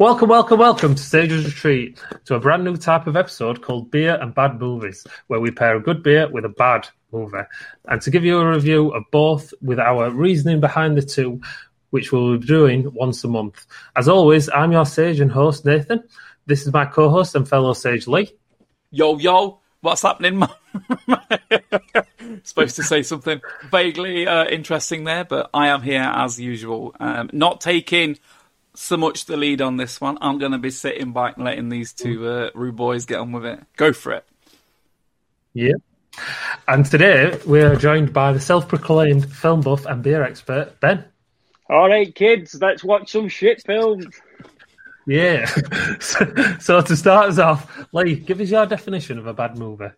Welcome, welcome, welcome to Sage's Retreat, to a brand new type of episode called Beer and Bad Movies, where we pair a good beer with a bad movie. And to give you a review of both with our reasoning behind the two, which we'll be doing once a month. As always, I'm your Sage and host, Nathan. This is my co host and fellow Sage, Lee. Yo, yo, what's happening? Supposed to say something vaguely uh, interesting there, but I am here as usual. Um, not taking so much the lead on this one. I'm going to be sitting back and letting these two uh, rude boys get on with it. Go for it. Yeah. And today we are joined by the self proclaimed film buff and beer expert, Ben. All right, kids, let's watch some shit films. Yeah. so, so to start us off, Lee, give us your definition of a bad movie.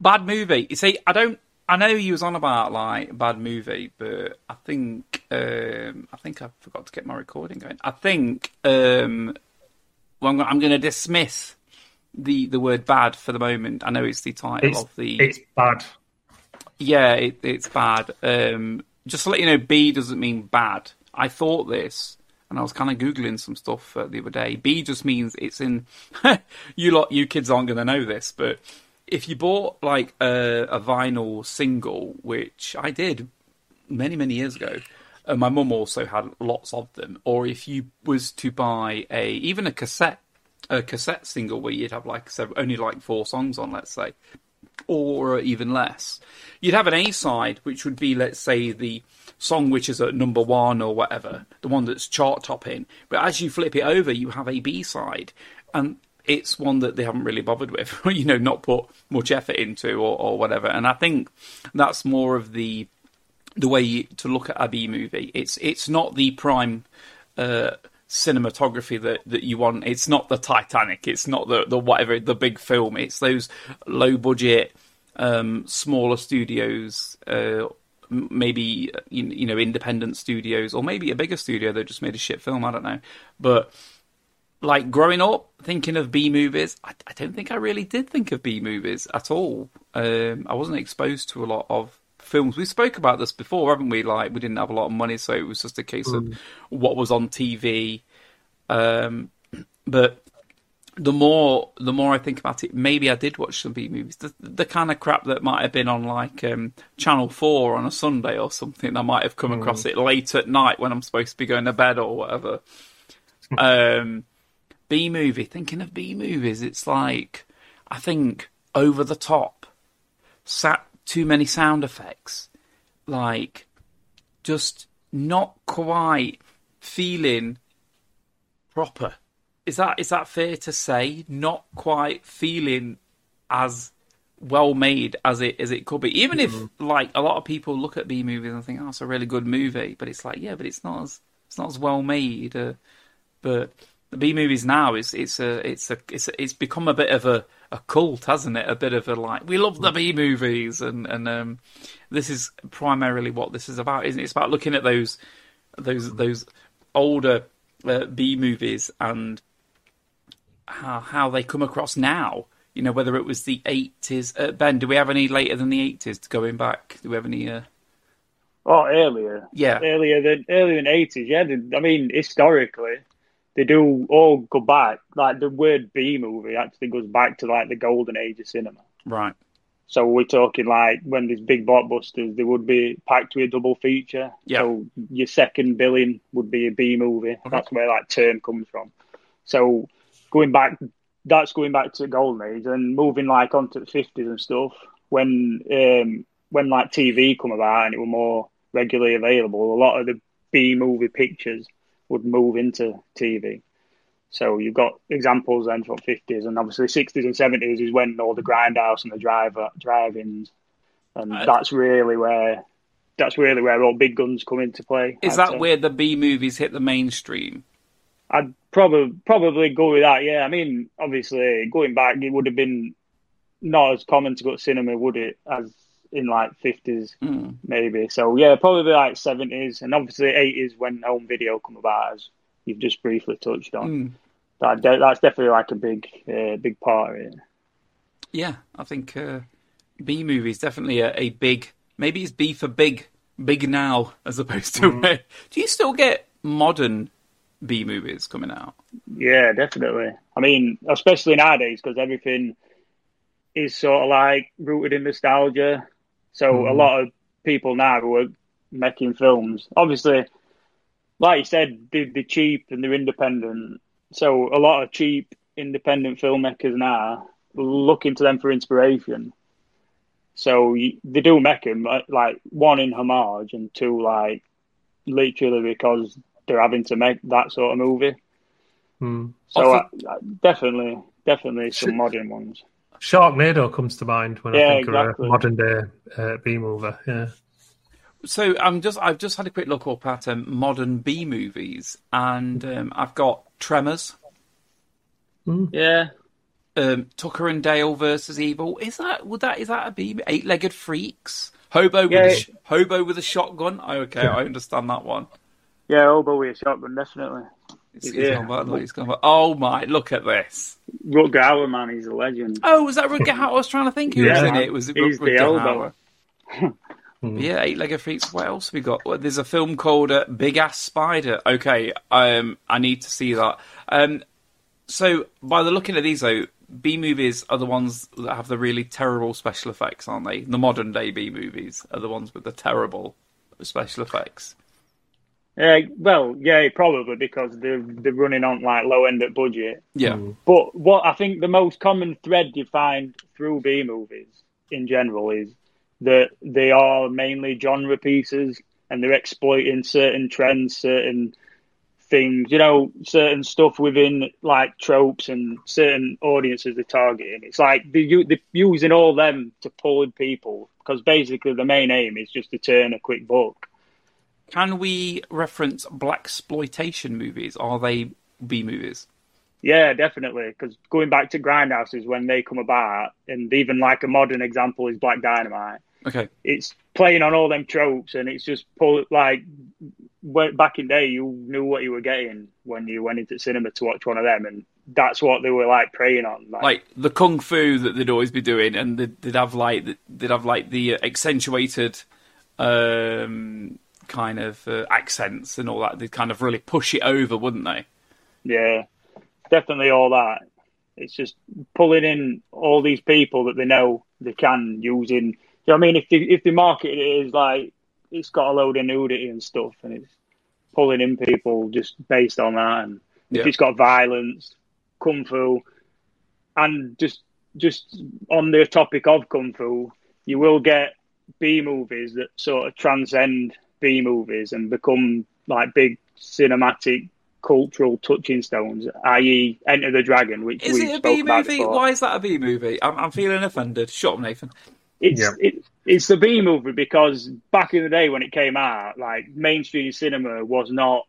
Bad movie. You see, I don't. I know you was on about like bad movie, but I think um, I think I forgot to get my recording going. I think um, well, I'm, I'm going to dismiss the the word bad for the moment. I know it's the title It's, of the. it's bad. Yeah, it, it's bad. Um, just to let you know, B doesn't mean bad. I thought this, and I was kind of googling some stuff uh, the other day. B just means it's in. you lot, you kids aren't going to know this, but if you bought like a, a vinyl single, which I did many many years ago, and my mum also had lots of them, or if you was to buy a even a cassette a cassette single where you'd have like sev- only like four songs on, let's say, or even less. You'd have an A side, which would be, let's say, the song which is at number one or whatever, the one that's chart topping. But as you flip it over, you have a B side, and it's one that they haven't really bothered with, you know, not put much effort into or, or whatever. And I think that's more of the the way to look at a B movie. It's it's not the prime. Uh, cinematography that, that you want. It's not the Titanic. It's not the, the whatever the big film. It's those low budget, um, smaller studios, uh, maybe you know independent studios, or maybe a bigger studio that just made a shit film. I don't know, but like growing up thinking of B movies, I, I don't think I really did think of B movies at all. Um, I wasn't exposed to a lot of films. We spoke about this before, haven't we? Like we didn't have a lot of money, so it was just a case of what was on TV. Um, but the more the more I think about it, maybe I did watch some B movies. The, the kind of crap that might have been on like um, Channel Four on a Sunday or something. I might have come across it late at night when I'm supposed to be going to bed or whatever. um, B movie. Thinking of B movies, it's like I think over the top, sat too many sound effects, like just not quite feeling proper. Is that is that fair to say? Not quite feeling as well made as it as it could be. Even if like a lot of people look at B movies and think, "Oh, it's a really good movie," but it's like, yeah, but it's not as it's not as well made. Uh, but the B movies now is it's a it's a it's a, it's become a bit of a, a cult, hasn't it? A bit of a like we love the B movies, and and um, this is primarily what this is about, isn't it? It's about looking at those those those older uh, B movies and how how they come across now. You know, whether it was the eighties. Uh, ben, do we have any later than the eighties going back? Do we have any? Uh... Oh, earlier. Yeah. Earlier than earlier than eighties, yeah. I mean, historically, they do all go back. Like the word B movie actually goes back to like the golden age of cinema. Right. So we're talking like when there's big blockbusters, they would be packed with a double feature. Yeah. So your second billing would be a B movie. That's where that term comes from. So going back, that's going back to the golden age and moving like onto the fifties and stuff. When um, when like TV come about and it were more regularly available, a lot of the B movie pictures would move into TV. So you've got examples then from fifties and obviously sixties and seventies is when all the grindhouse and the driver drive-ins, and that's really where that's really where all big guns come into play. Is I'd that say. where the B movies hit the mainstream? I'd probably probably go with that. Yeah, I mean, obviously going back, it would have been not as common to go to cinema, would it, as in like fifties Mm. maybe. So yeah, probably like seventies and obviously eighties when home video come about, as you've just briefly touched on. Mm. That de- that's definitely like a big uh, big part of it. Yeah, I think uh, B movies definitely a, a big. Maybe it's B for big, big now as opposed to. Mm. do you still get modern B movies coming out. Yeah, definitely. I mean, especially nowadays because everything is sort of like rooted in nostalgia. So mm. a lot of people now who are making films, obviously, like you said, they're, they're cheap and they're independent. So a lot of cheap independent filmmakers now looking to them for inspiration. So you, they do make them like one in homage and two like literally because they're having to make that sort of movie. Hmm. So uh, definitely, definitely some modern ones. Sharknado comes to mind when yeah, I think exactly. of a modern day uh, B movie. Yeah. So I'm just I've just had a quick look up at um, modern B movies, and um, I've got Tremors. Mm. Yeah. Um, Tucker and Dale versus Evil. Is that would that is that a B? Eight legged freaks. Hobo yeah. with a sh- hobo with a shotgun. Oh, okay, yeah. I understand that one. Yeah, hobo with a shotgun, definitely. He's, he's yeah. Gone he's gone oh my! Look at this. Rutger Hauer, man, he's a legend. Oh, was that Rutger Hauer? I was trying to think who yeah. was in it. Was it he's Rutger the elbow. yeah, eight legged freaks. What else we got? Well, there's a film called uh, Big Ass Spider. Okay, um, I need to see that. Um, so by the looking at these though, B movies are the ones that have the really terrible special effects, aren't they? The modern day B movies are the ones with the terrible special effects. Yeah, well, yeah, probably because they're they're running on like low end at budget. Yeah. Mm. But what I think the most common thread you find through B movies in general is that they are mainly genre pieces and they're exploiting certain trends, certain things, you know, certain stuff within like tropes and certain audiences they're targeting. It's like they're, they're using all them to pull in people because basically the main aim is just to turn a quick buck. Can we reference black exploitation movies? Are they B movies? Yeah, definitely. Because going back to grindhouses when they come about, and even like a modern example is Black Dynamite. Okay, it's playing on all them tropes, and it's just pull like back in day, you knew what you were getting when you went into cinema to watch one of them, and that's what they were like preying on. Like, like the kung fu that they'd always be doing, and they'd, they'd have like they'd have like the accentuated um, kind of uh, accents and all that. They'd kind of really push it over, wouldn't they? Yeah, definitely all that. It's just pulling in all these people that they know they can using. You know I mean, if they, if they market it as like it's got a load of nudity and stuff, and it's pulling in people just based on that. And yeah. if it's got violence, kung fu, and just just on the topic of kung fu, you will get B movies that sort of transcend B movies and become like big cinematic cultural touching stones, i.e., Enter the Dragon, which is it a B movie? Why is that a B movie? I'm, I'm feeling offended. Shut up, Nathan. It's yeah. it, it's the B movie because back in the day when it came out, like mainstream cinema was not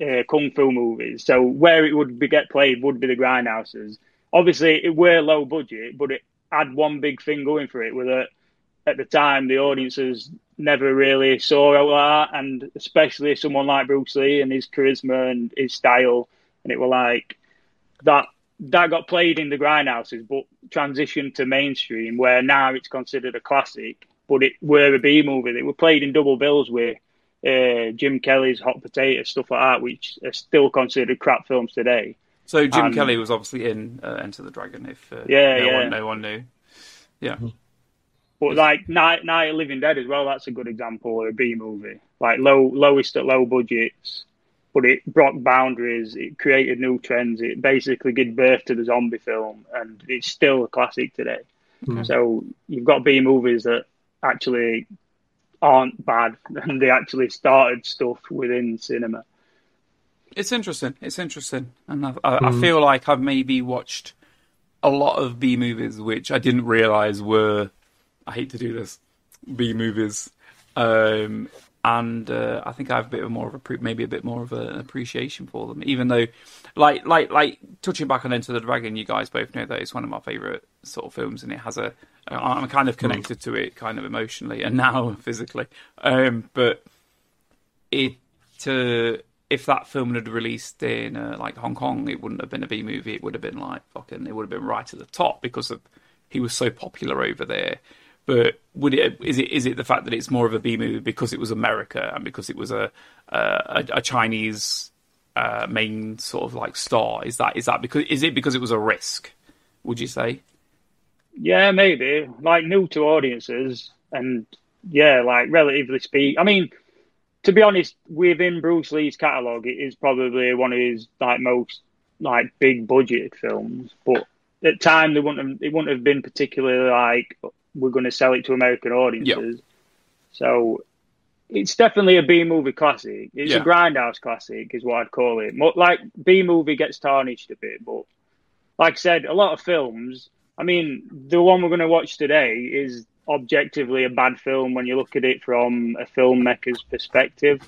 uh, kung fu movies. So where it would be get played would be the grindhouses. Obviously, it were low budget, but it had one big thing going for it. With it at the time, the audiences never really saw out that, and especially someone like Bruce Lee and his charisma and his style, and it were like that that got played in the grindhouses, but transitioned to mainstream, where now it's considered a classic. But it were a B movie. They were played in double bills with uh, Jim Kelly's Hot Potato stuff like that, which are still considered crap films today. So Jim and, Kelly was obviously in uh, Enter the Dragon. If uh, yeah, no yeah, one, no one knew. Yeah. But like Night Night of Living Dead as well. That's a good example of a B movie. Like low lowest at low budgets but it broke boundaries. It created new trends. It basically gave birth to the zombie film, and it's still a classic today. Okay. So you've got B movies that actually aren't bad, and they actually started stuff within cinema. It's interesting. It's interesting, and I, I, mm. I feel like I've maybe watched a lot of B movies which I didn't realize were. I hate to do this. B movies. Um, and uh, I think I have a bit of more of a maybe a bit more of an appreciation for them. Even though, like like like touching back on Enter the Dragon, you guys both know that it's one of my favorite sort of films, and it has a I'm kind of connected to it, kind of emotionally and now physically. Um, but it uh, if that film had released in uh, like Hong Kong, it wouldn't have been a B movie. It would have been like fucking. It would have been right at the top because of he was so popular over there. But would it is it is it the fact that it's more of a B movie because it was America and because it was a a, a Chinese uh, main sort of like star? Is that is that because is it because it was a risk? Would you say? Yeah, maybe like new to audiences, and yeah, like relatively speak. I mean, to be honest, within Bruce Lee's catalog, it is probably one of his like most like big budgeted films. But at time, they wouldn't have, it wouldn't have been particularly like we're going to sell it to American audiences. Yep. So it's definitely a B movie classic. It's Yeah. a grindhouse classic, is what I'd call it. Like B movie gets tarnished a bit, but like I said, a lot of films. I mean, the one we're going to watch today is objectively a bad film when you look at it from a filmmaker's perspective.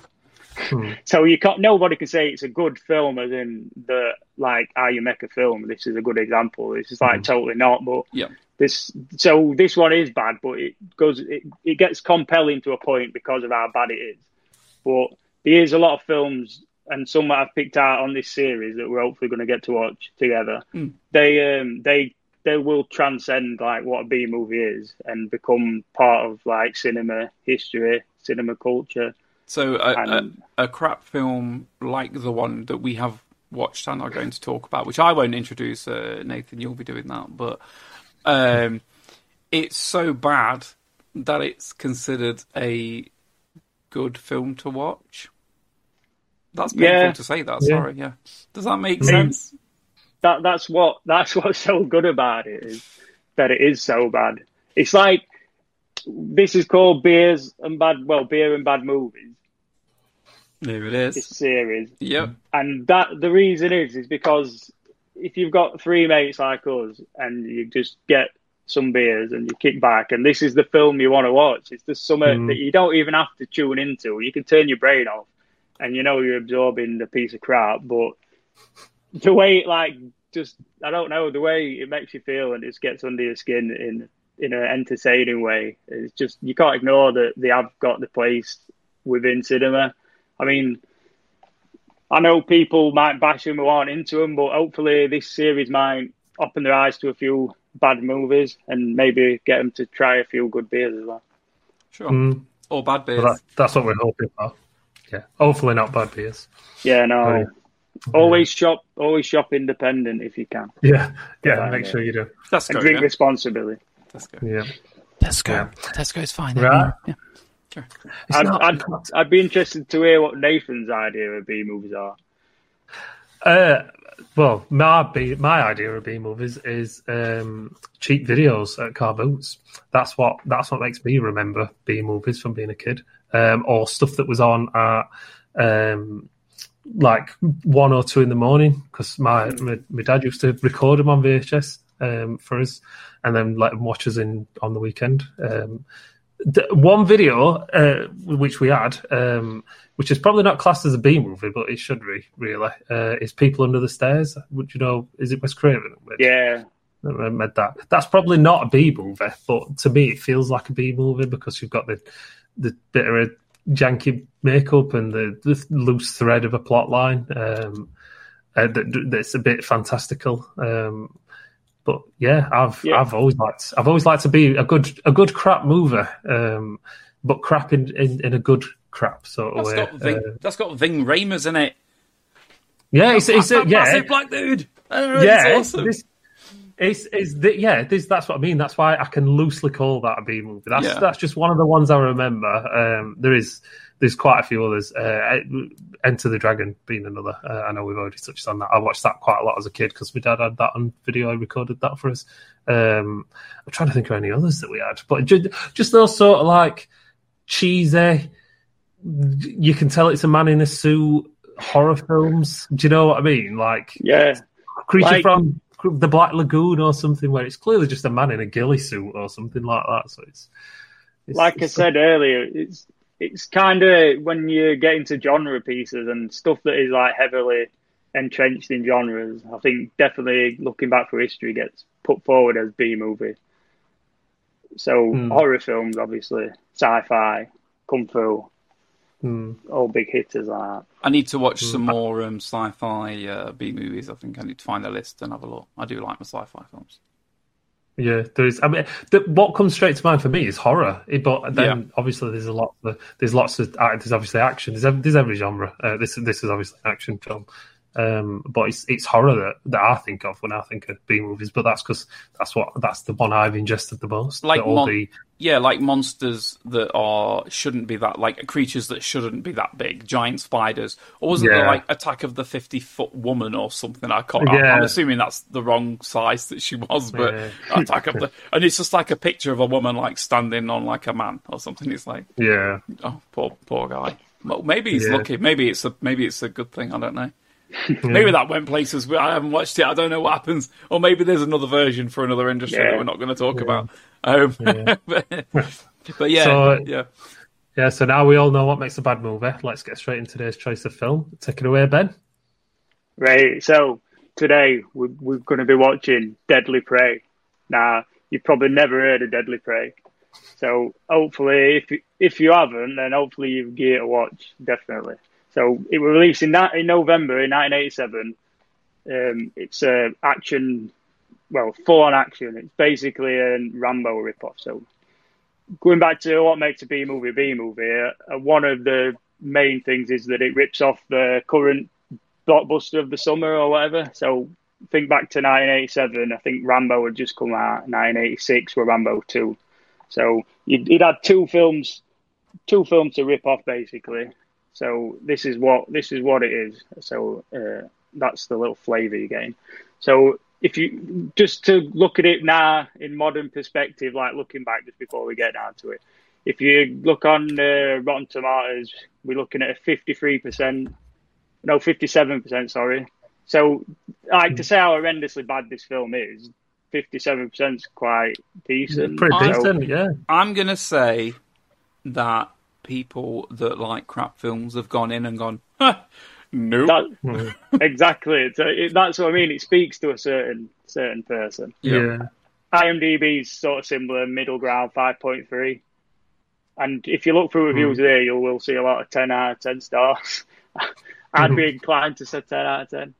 Hmm. So you can't. Nobody can say it's a good film, as in the like how you make a film. This is a good example. This is like totally not, but Yeah. this so this one is bad, but it goes it, it gets compelling to a point because of how bad it is. But there is a lot of films and some that I've picked out on this series that we're hopefully going to get to watch together. Mm. They um they they will transcend like what a B movie is and become part of like cinema history, cinema culture. So a, a, And- a crap film like the one that we have watched and are going to talk about, which I won't introduce, uh, Nathan, you'll be doing that, but um, it's so bad that it's considered a good film to watch. That's painful Yeah. to say that. Sorry, yeah. Does that make sense? that that's what that's what's so good about it is that it is so bad. It's like this is called beers and bad well beer and bad movies. There it is. This is. series, Yep. and that the reason is is because if you've got three mates like us and you just get some beers and you kick back and this is the film you want to watch, it's just something Mm. that you don't even have to tune into. You can turn your brain off, and you know you're absorbing the piece of crap, but the way it like just I don't know the way it makes you feel and it just gets under your skin in in an entertaining way. It's just you can't ignore that they have got the place within cinema. I mean, I know people might bash him who aren't into him, but hopefully this series might open their eyes to a few bad movies and maybe get them to try a few good beers as well. Sure. Mm. Or bad beers. Well, that, that's what we're hoping for. Yeah, hopefully not bad beers. Yeah, no. Right. Always shop, always shop independent if you can, Yeah, yeah. Right, make yeah. sure you do. Let's and drink Yeah? responsibly. Let's go. Yeah. Tesco. Yeah. Tesco's fine. Right. Yeah. Sure. I'd, not- I'd, I'd be interested to hear what Nathan's idea of B movies are. Uh, well, my B, my idea of B movies is um, cheap videos at car boots. That's what that's what makes me remember B movies from being a kid, um, or stuff that was on at um, like one or two in the morning because my, my my dad used to record them on VHS um, for us, and then let them watch us in on the weekend. The, one video uh, which we had, um, which is probably not classed as a B movie, but it should be really, uh, is People Under the Stairs. Would you know? Is it Wes Craven? Yeah, that made that. That's probably not a B movie, but to me it feels like a B movie because you've got the the bit of a janky makeup and the, the loose thread of a plot line um, uh, that, that's a bit fantastical. Um, but yeah, I've Yeah. I've always liked I've always liked to be a good a good crap mover, um, but crap in, in, in a good crap sort of way. got Ving, Uh, that's got Ving Rhames in it. yeah, it's, it's a, yeah, massive black dude. Oh, yeah, it's awesome. this, it's, it's the, yeah, this, that's what I mean. That's why I can loosely call that a B movie. That's Yeah. that's just one of the ones I remember. Um, there is there's quite a few others. Uh, Enter the Dragon being another. Uh, I know we've already touched on that. I watched that quite a lot as a kid because my dad had that on video. I recorded that for us. Um, I'm trying to think of any others that we had, but just, just those sort of like cheesy. You can tell it's a man in a suit. Horror films. Do you know what I mean? Like yeah. creature Like- from the Black Lagoon or something, where it's clearly just a man in a ghillie suit or something like that. So it's, it's Like I it's- said earlier, it's it's kind of when you get into genre pieces and stuff that is like heavily entrenched in genres. I think definitely looking back for history gets put forward as B movie. So Hmm. horror films, obviously, sci-fi, kung fu, Hmm. all big hitters like that. I need to watch Mm. some more um, sci-fi uh, B movies. I think I need to find a list and have a look. I do like my sci-fi films. Yeah, there is. I mean, the, what comes straight to mind for me is horror. It, but then Yeah. obviously there's a lot. Of, there's lots of. There's obviously action. There's every, there's every genre. Uh, this this is obviously an action film. Um, but it's it's horror that, that I think of when I think of B movies. But that's because that's what that's the one I've ingested the most. Like all mon- the Yeah, like monsters that are shouldn't be that like creatures that shouldn't be that big, giant spiders. Or wasn't there Yeah. like Attack of the Fifty Foot Woman or something? I can't. Yeah. I'm assuming that's the wrong size that she was, but Yeah. Attack of the and it's just like a picture of a woman like standing on like a man or something. It's like yeah oh poor poor guy. Well, maybe he's Yeah. lucky. Maybe it's a maybe it's a good thing. I don't know. Maybe that went places. where I haven't watched it. I don't know what happens. Or maybe there's another version for another industry Yeah. that we're not going to talk about. Um, but, but yeah, So- yeah. yeah. So now we all know what makes a bad movie. Let's get straight into today's choice of film. Take it away, Ben. Right. So today we're, we're going to be watching Deadly Prey. Now you've probably never heard of Deadly Prey, so hopefully, if you, if you haven't, then hopefully you've gear to watch definitely. So it was released in that in November in 1987. Um, it's a action, well, full on action. It's basically a Rambo ripoff. So going back to what makes a B movie a B movie, uh, one of the main things is that it rips off the current blockbuster of the summer or whatever. So think back to 1987. I think Rambo had just come out. 1986 were Rambo 2. So you'd, you'd had two films, two films to rip off basically. So this is what this is what it is. So uh, that's the little flavour you're getting. So if you just to look at it now in modern perspective, like looking back just before we get down to it, if you look on uh, Rotten Tomatoes, we're looking at a 53%, no, 57%, sorry. So, like to say how horrendously bad this film is, 57% is quite decent. Pretty I- decent, yeah. I'm going to say that people that like crap films have gone in and gone, huh, nope. That, hmm. exactly. So uh, it, that's what I mean. It speaks to a certain certain person. Yeah. IMDb's sort of similar, middle ground, 5.3. And if you look through reviews hmm. there, you will see a lot of 10 out of 10 stars. I'd be hmm. inclined to say 10 out of 10.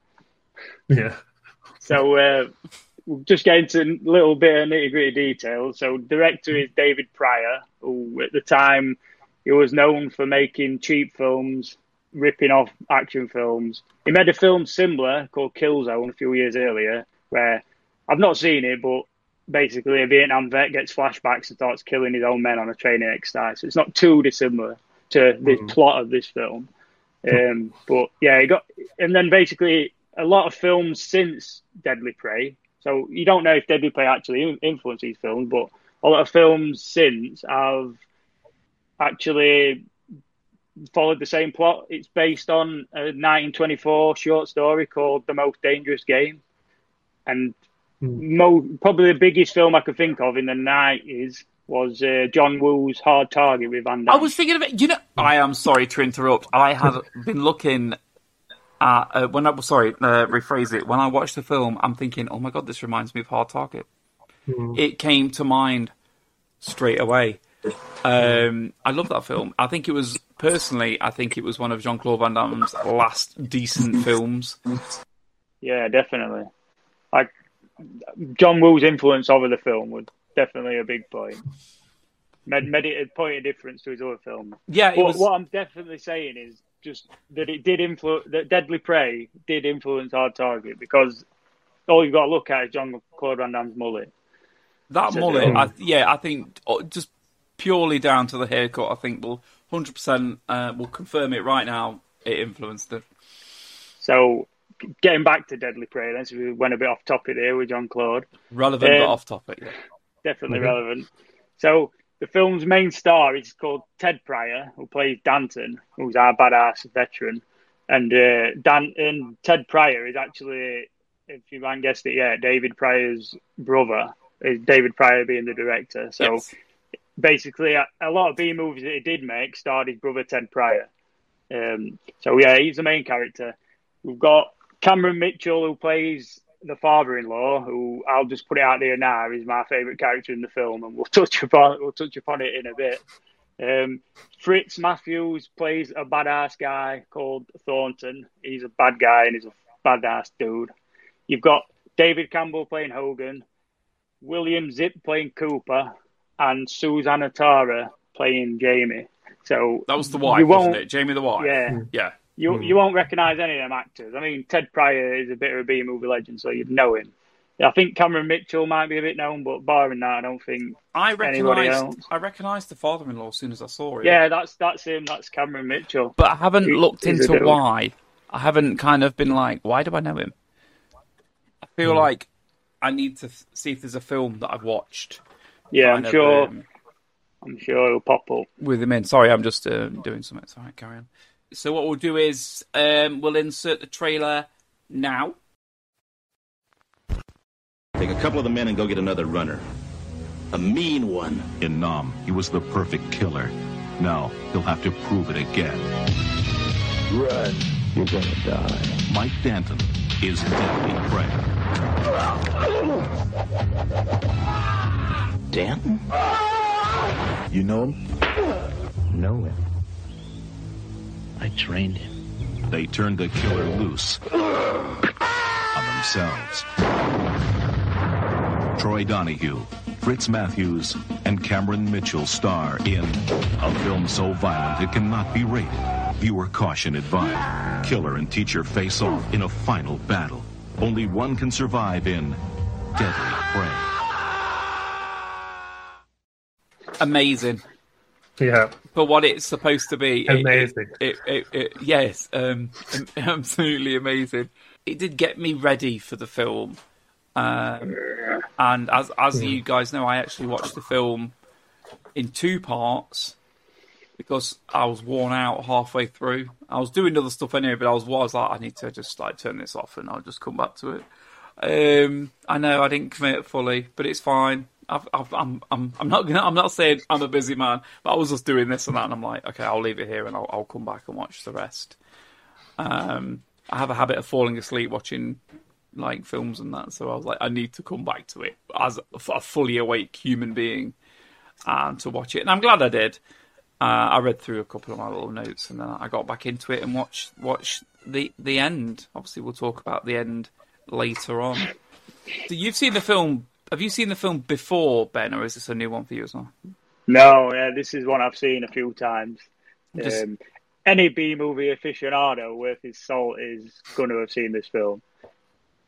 Yeah. So uh, we'll just get into a little bit of nitty gritty detail. So director is David Prior, who at the time he was known for making cheap films, ripping off action films. He made a film similar called Killzone a few years earlier, where I've not seen it, but basically a Vietnam vet gets flashbacks and starts killing his own men on a training exercise. So it's not too dissimilar to the plot of this film. Um, but yeah, he got, and then basically a lot of films since Deadly Prey. So you don't know if Deadly Prey actually influenced these films, but a lot of films since have actually followed the same plot. It's based on a 1924 short story called The Most Dangerous Game, and mo- probably the biggest film I could think of in the 90s was uh, John Woo's Hard Target with Van Damme. I was thinking of it. You know, I am sorry to interrupt. I have been looking at uh, when I was sorry, uh, rephrase it. When I watched the film, I'm thinking, oh my god, this reminds me of Hard Target. It came to mind straight away. Um, I love that film. I think it was personally, I think it was one of Jean Claude Van Damme's last decent films. Yeah, definitely. Like John Woo's influence over the film was definitely a big point. Made, made it a point of difference to his other films. Yeah, But was. what I'm definitely saying is just that it did influence that Deadly Prey did influence Hard Target because all you've got to look at is John Claude Van Damme's mullet. That mullet, I, yeah, I think uh, just purely down to the haircut, I think will 100% uh, will confirm it right now. It influenced it. So getting back to Deadly Prey, then so we went a bit off topic there with John Claude. Relevant but Um, off topic. Definitely relevant. So the film's main star is called Ted Prior, who plays Danton, who's our badass veteran, and uh, Dan and Ted Prior is actually, if you haven't guessed it yet, David Prior's brother. Is David Prior being the director? So Yes. Basically, a, a lot of B movies that he did make starred his brother Ted Prior. Um, so yeah, he's the main character. We've got Cameron Mitchell who plays the father-in-law, who I'll just put it out there now is my favourite character in the film, and we'll touch upon we'll touch upon it in a bit. Um, Fritz Matthews plays a badass guy called Thornton. He's a bad guy and he's a badass dude. You've got David Campbell playing Hogan. William Zipp playing Cooper and Susanna Tara playing Jamie. So That was the wife, wasn't it? Jamie the wife. Yeah, hmm. Yeah. you hmm. you won't recognise any of them actors. I mean, Ted Prior is a bit of a B movie legend, so you'd know him. I think Cameron Mitchell might be a bit known, but barring that, I don't think. I Anybody recognised else? I recognised the father-in-law as soon as I saw it. Yeah, that's that's him. That's Cameron Mitchell. but I haven't He- looked into why. I haven't kind of been like, why do I know him? I feel hmm. like I need to see if there's a film that I've watched. Yeah, I'm kind of, sure. um, I'm sure he'll pop up. with him in. Sorry, I'm just uh, doing something. Sorry, carry on. So what we'll do is um, we'll insert the trailer now. Take a couple of the men and go get another runner. A mean one. In Nam, he was the perfect killer. Now, he'll have to prove it again. Run. You're gonna die. Mike Danton is deadly prey. Danton? You know him? Know him. I trained him. They turned the killer loose on themselves. Troy Donahue, Fritz Matthews, and Cameron Mitchell star in a film so violent it cannot be rated. Viewer caution advised. Killer and teacher face off in a final battle. Only one can survive in Deadly Prey. Amazing. Yeah, For what it's supposed to be. Amazing. It, it, it, yes, um, absolutely amazing. It did get me ready for the film. Um, and as as you guys know, I actually watched the film in two parts because I was worn out halfway through. I was doing other stuff anyway, but I was, I was like, I need to just like turn this off and I'll just come back to it. Um, I know I didn't commit fully, but it's fine. I'm, I'm, I'm not gonna, I'm not saying I'm a busy man, but I was just doing this and that, and I'm like, okay, I'll leave it here and I'll, I'll come back and watch the rest. Um, I have a habit of falling asleep watching like films and that, so I was like, I need to come back to it as a fully awake human being and to watch it, and I'm glad I did. Uh, I read through a couple of my little notes and then I got back into it and watched watched the the end. Obviously, we'll talk about the end later on. So you've seen the film. Have you seen the film before, Ben, or is this a new one for you as well? No, yeah, this is one I've seen a few times. Just- Um, any B movie aficionado worth his salt is going to have seen this film.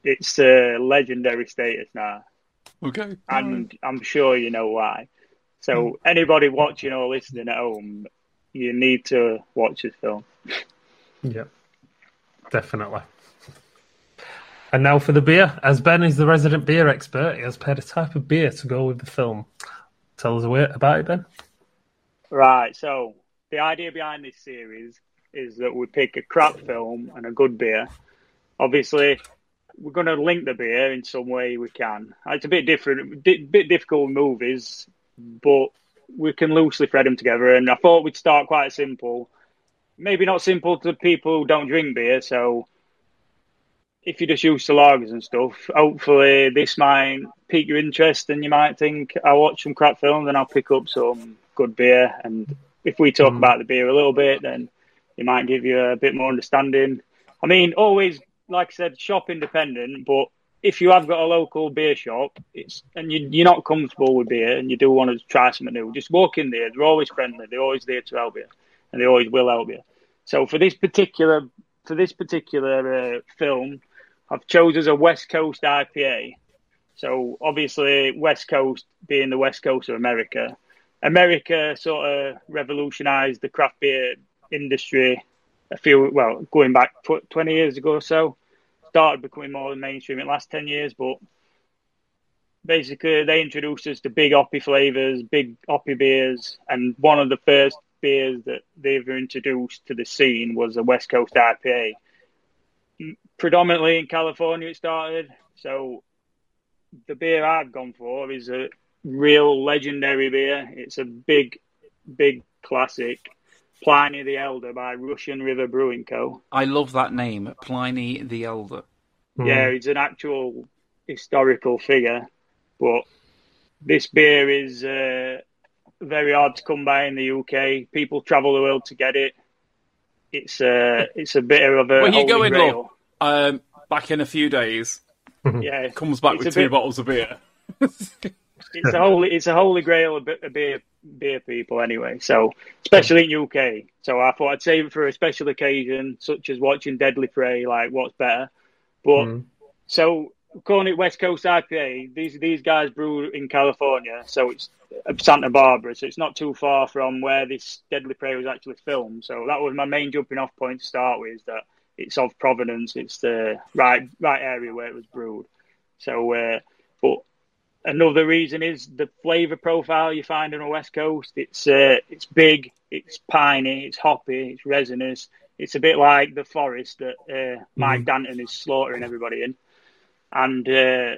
It's a legendary status now, Okay. and I'm sure you know why. So, anybody watching or listening at home, you need to watch this film. yeah, definitely. And now for the beer. As Ben is the resident beer expert, he has paired a type of beer to go with the film. Tell us a bit about it, Ben. Right, so the idea behind this series is that we pick a crap film and a good beer. Obviously, we're going to link the beer in some way we can. It's a bit different, di- bit difficult with movies, but we can loosely thread them together. And I thought we'd start quite simple. Maybe not simple to people who don't drink beer. So if you're just use to lagers and stuff, hopefully this might pique your interest and you might think, I'll watch some crap films and I'll pick up some good beer. And if we talk about the beer a little bit, then it might give you a bit more understanding. I mean, always, like I said, shop independent, but if you have got a local beer shop, it's and you, you're not comfortable with beer and you do want to try something new, just walk in there. They're always friendly. They're always there to help you, and they always will help you. So for this particular for this particular uh, film, I've chosen as a West Coast IPA. So obviously, West Coast being the West Coast of America, America sort of revolutionized the craft beer industry a few, well, going back 20 years ago or so. Started becoming more mainstream in the last 10 years, but basically they introduced us to big hoppy flavors, big hoppy beers, and one of the first beers that they ever introduced to the scene was a West Coast IPA. M- Predominantly in California, it started. So the beer I've gone for is a real legendary beer. It's a big, big classic. Pliny the Elder by Russian River Brewing Co. I love that name, Pliny the Elder. Yeah, he's an actual historical figure, but this beer is uh, very hard to come by in the UK. People travel the world to get it. It's uh, it's a bit of a Where you holy going, grail. Love? Um, back in a few days, Yeah, comes back with two bit- bottles of beer. it's a holy it's a holy grail of of beer beer people anyway. So especially in UK. So I thought I'd save it for a special occasion, such as watching Deadly Prey. Like, what's better? But Mm. so calling it West Coast IPA, these these guys brew in California, so it's Santa Barbara, so it's not too far from where this Deadly Prey was actually filmed. So that was my main jumping off point to start with. That it's of provenance. it's the right right area where it was brewed. So, uh, but another reason is the flavour profile you find on the West Coast. It's uh, it's big, it's piney, it's hoppy, it's resinous. It's a bit like the forest that uh, Mike Danton is slaughtering everybody in. And uh,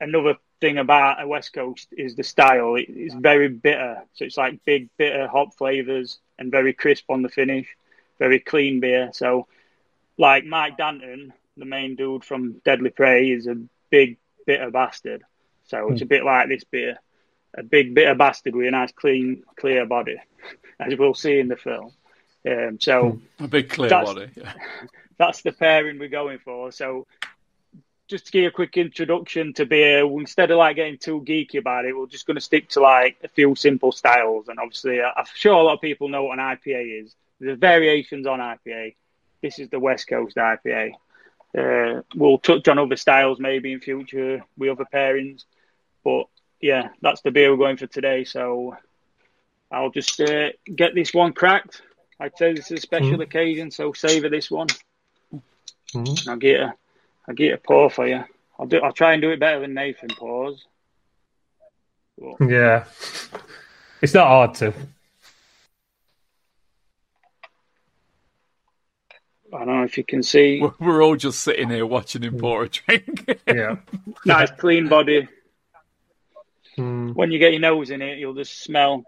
another thing about a West Coast is the style. It, it's very bitter, so it's like big bitter hop flavors and very crisp on the finish. Very clean beer. So, like Mike Danton, the main dude from Deadly Prey, is a big bitter bastard. So it's a bit like this beer, a big bitter bastard with a nice clean, clear body, as we'll see in the film. Um, so A big clear That's- body. Yeah. that's the pairing we're going for. So just to give you a quick introduction to beer, instead of like getting too geeky about it, we're just going to stick to like a few simple styles. And obviously, I'm sure a lot of people know what an IPA is. There's variations on IPA. This is the West Coast IPA. Uh, we'll touch on other styles maybe in future with other pairings, but yeah, that's the beer we're going for today. So I'll just uh, get this one cracked. I'd say this is a special occasion, so savour this one. Mhm. I'll get a, I'll get a pour for you. I'll do. I'll try and do it better than Nathan pours. But Yeah, it's not hard to. I don't know if you can see. We're, we're all just sitting here watching him pour a drink. Yeah. Nice clean body. Mm. When you get your nose in it, you'll just smell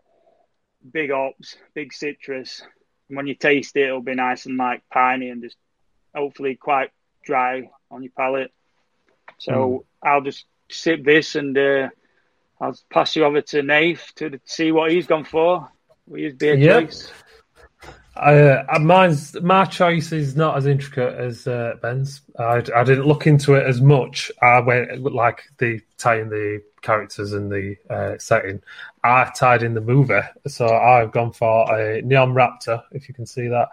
big hops, big citrus. And when you taste it, it'll be nice and like piney and just hopefully quite dry on your palate. So I'll just sip this and uh, I'll pass you over to Nath to see what he's gone for. With his beer Yeah. choice. Uh, mine's my choice is not as intricate as uh, Ben's. I, I didn't look into it as much. I went like the tying the characters and the uh, setting. I tied in the movie, so I've gone for a Neon Raptor. If you can see that,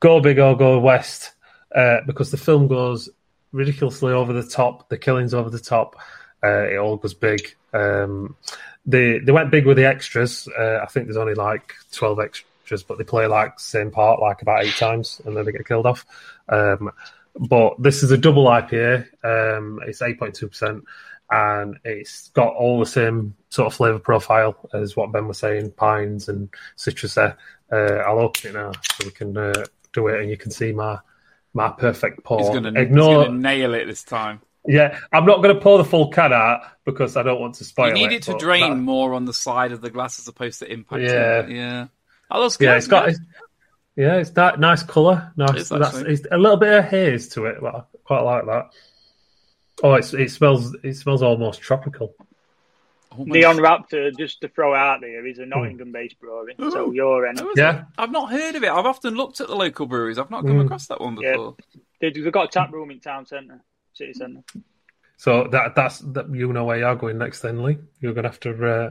go big or go west, uh, because the film goes ridiculously over the top. The killings over the top. Uh, it all goes big. Um, they they went big with the extras. Uh, I think there's only like twelve extras, but they play like same part like about eight times, and then they get killed off. Um, but this is a double IPA. Um, it's eight point two percent, and it's got all the same sort of flavor profile as what Ben was saying, pines and citrus. There, uh, I'll open it now so we can uh, do it, and you can see my my perfect pour. he's going to Ignore. nail it this time. Yeah, I'm not going to pour the full can out because I don't want to spoil it. You need it. it to drain that- more on the side of the glass as opposed to impact. Yeah. it. yeah. Oh, that's good. Yeah, it's got. It's, yeah, it's that nice color. Nice. is, that's actually. it's a little bit of haze to it. But I quite like that. Oh, it's, it smells. It smells almost tropical. Almost- Neon Raptor, just to throw out there, is a Nottingham-based brewery. So you're in. Oh, Yeah. it? I've not heard of it. I've often looked at the local breweries. I've not come Mm. across that one before. They- They've got a tap room in town centre, city centre. So that that's that. You know where you're going next, then, Lee. You're gonna have to. Uh,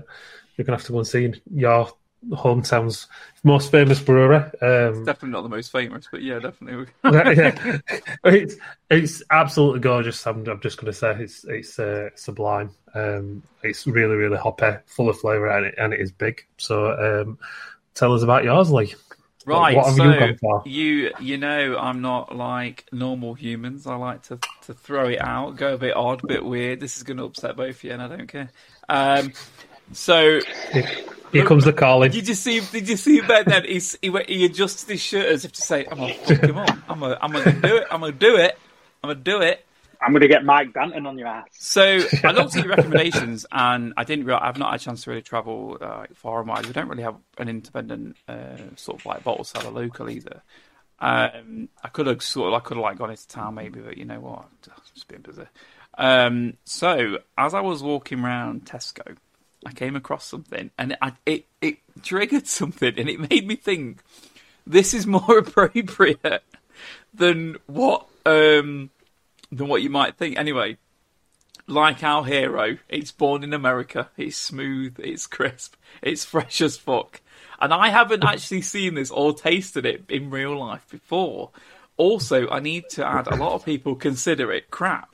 you're gonna have to go and see your hometown's most famous brewery. Um, Definitely not the most famous, but yeah, definitely. yeah, it's it's absolutely gorgeous. I'm, I'm just going to say it's it's uh, sublime. Um, it's really really hoppy, full of flavour, and it, and it is big. So um, tell us about yours, Lee. Right, What have so you you you know I'm not like normal humans. I like to to throw it out, go a bit odd, a bit weird. This is going to upset both of you, and I don't care. Um, so Here comes the calling. did you see? Did you see Ben? Then he's, he went- he adjusts his shirt as if to say, "I'm gonna fuck him up. I'm gonna I'm gonna do it. I'm gonna do it. I'm gonna do it." I'm going to get Mike Danton on your ass. So I looked at your recommendations, and I didn't. Real, I've not had a chance to really travel uh, far and wide. We don't really have an independent uh, sort of like bottle seller local either. Um, I could have sort of, I could have like gone into town maybe, but you know what? I've just been busy. Um, so as I was walking around Tesco, I came across something, and I, it it triggered something, and it made me think this is more appropriate than what um, than what you might think. Anyway, like our hero, it's born in America. It's smooth, it's crisp, it's fresh as fuck. And I haven't actually seen this or tasted it in real life before. Also, I need to add a lot of people consider it crap.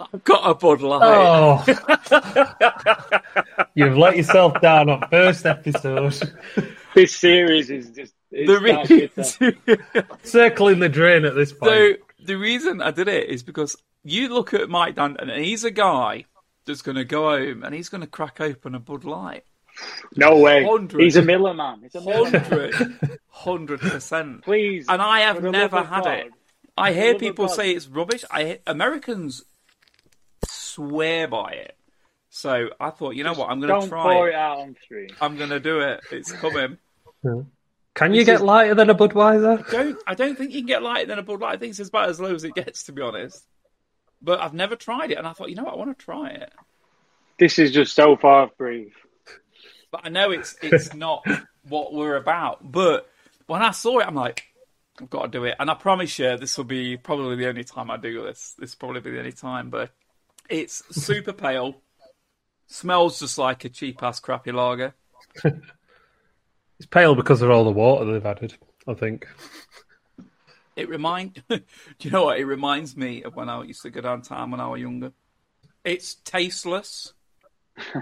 I've got a Bud Light. Oh, you've let yourself down on first episode. This series is just The that reason, Circling the drain at this point. so the reason I did it is because you look at Mike Danton and he's a guy that's going to go home and he's going to crack open a Bud Light. No way. Hundred. He's a Miller man. It's a Miller man. Hundred, hundred percent. Please. And I have never had God. it. I hear people God. say it's rubbish. I Americans swear by it. So I thought, you know what, I'm going to Don't try pour it. it out on stream. I'm going to do it. It's coming. Can you This get is- lighter than a Budweiser? don't I don't think you can get lighter than a Bud Light. I think it's about as low as it gets, to be honest. But I've never tried it, and I thought, you know what, I want to try it. This is just so far off brief. But I know it's it's not what we're about. But when I saw it, I'm like, I've got to do it. And I promise you, this will be probably the only time I do this. This will probably be the only time. But it's super pale, smells just like a cheap ass crappy lager. It's pale because of all the water they've added. I think. It remind, do you know what? It reminds me of when I used to go down downtown when I was younger. It's tasteless,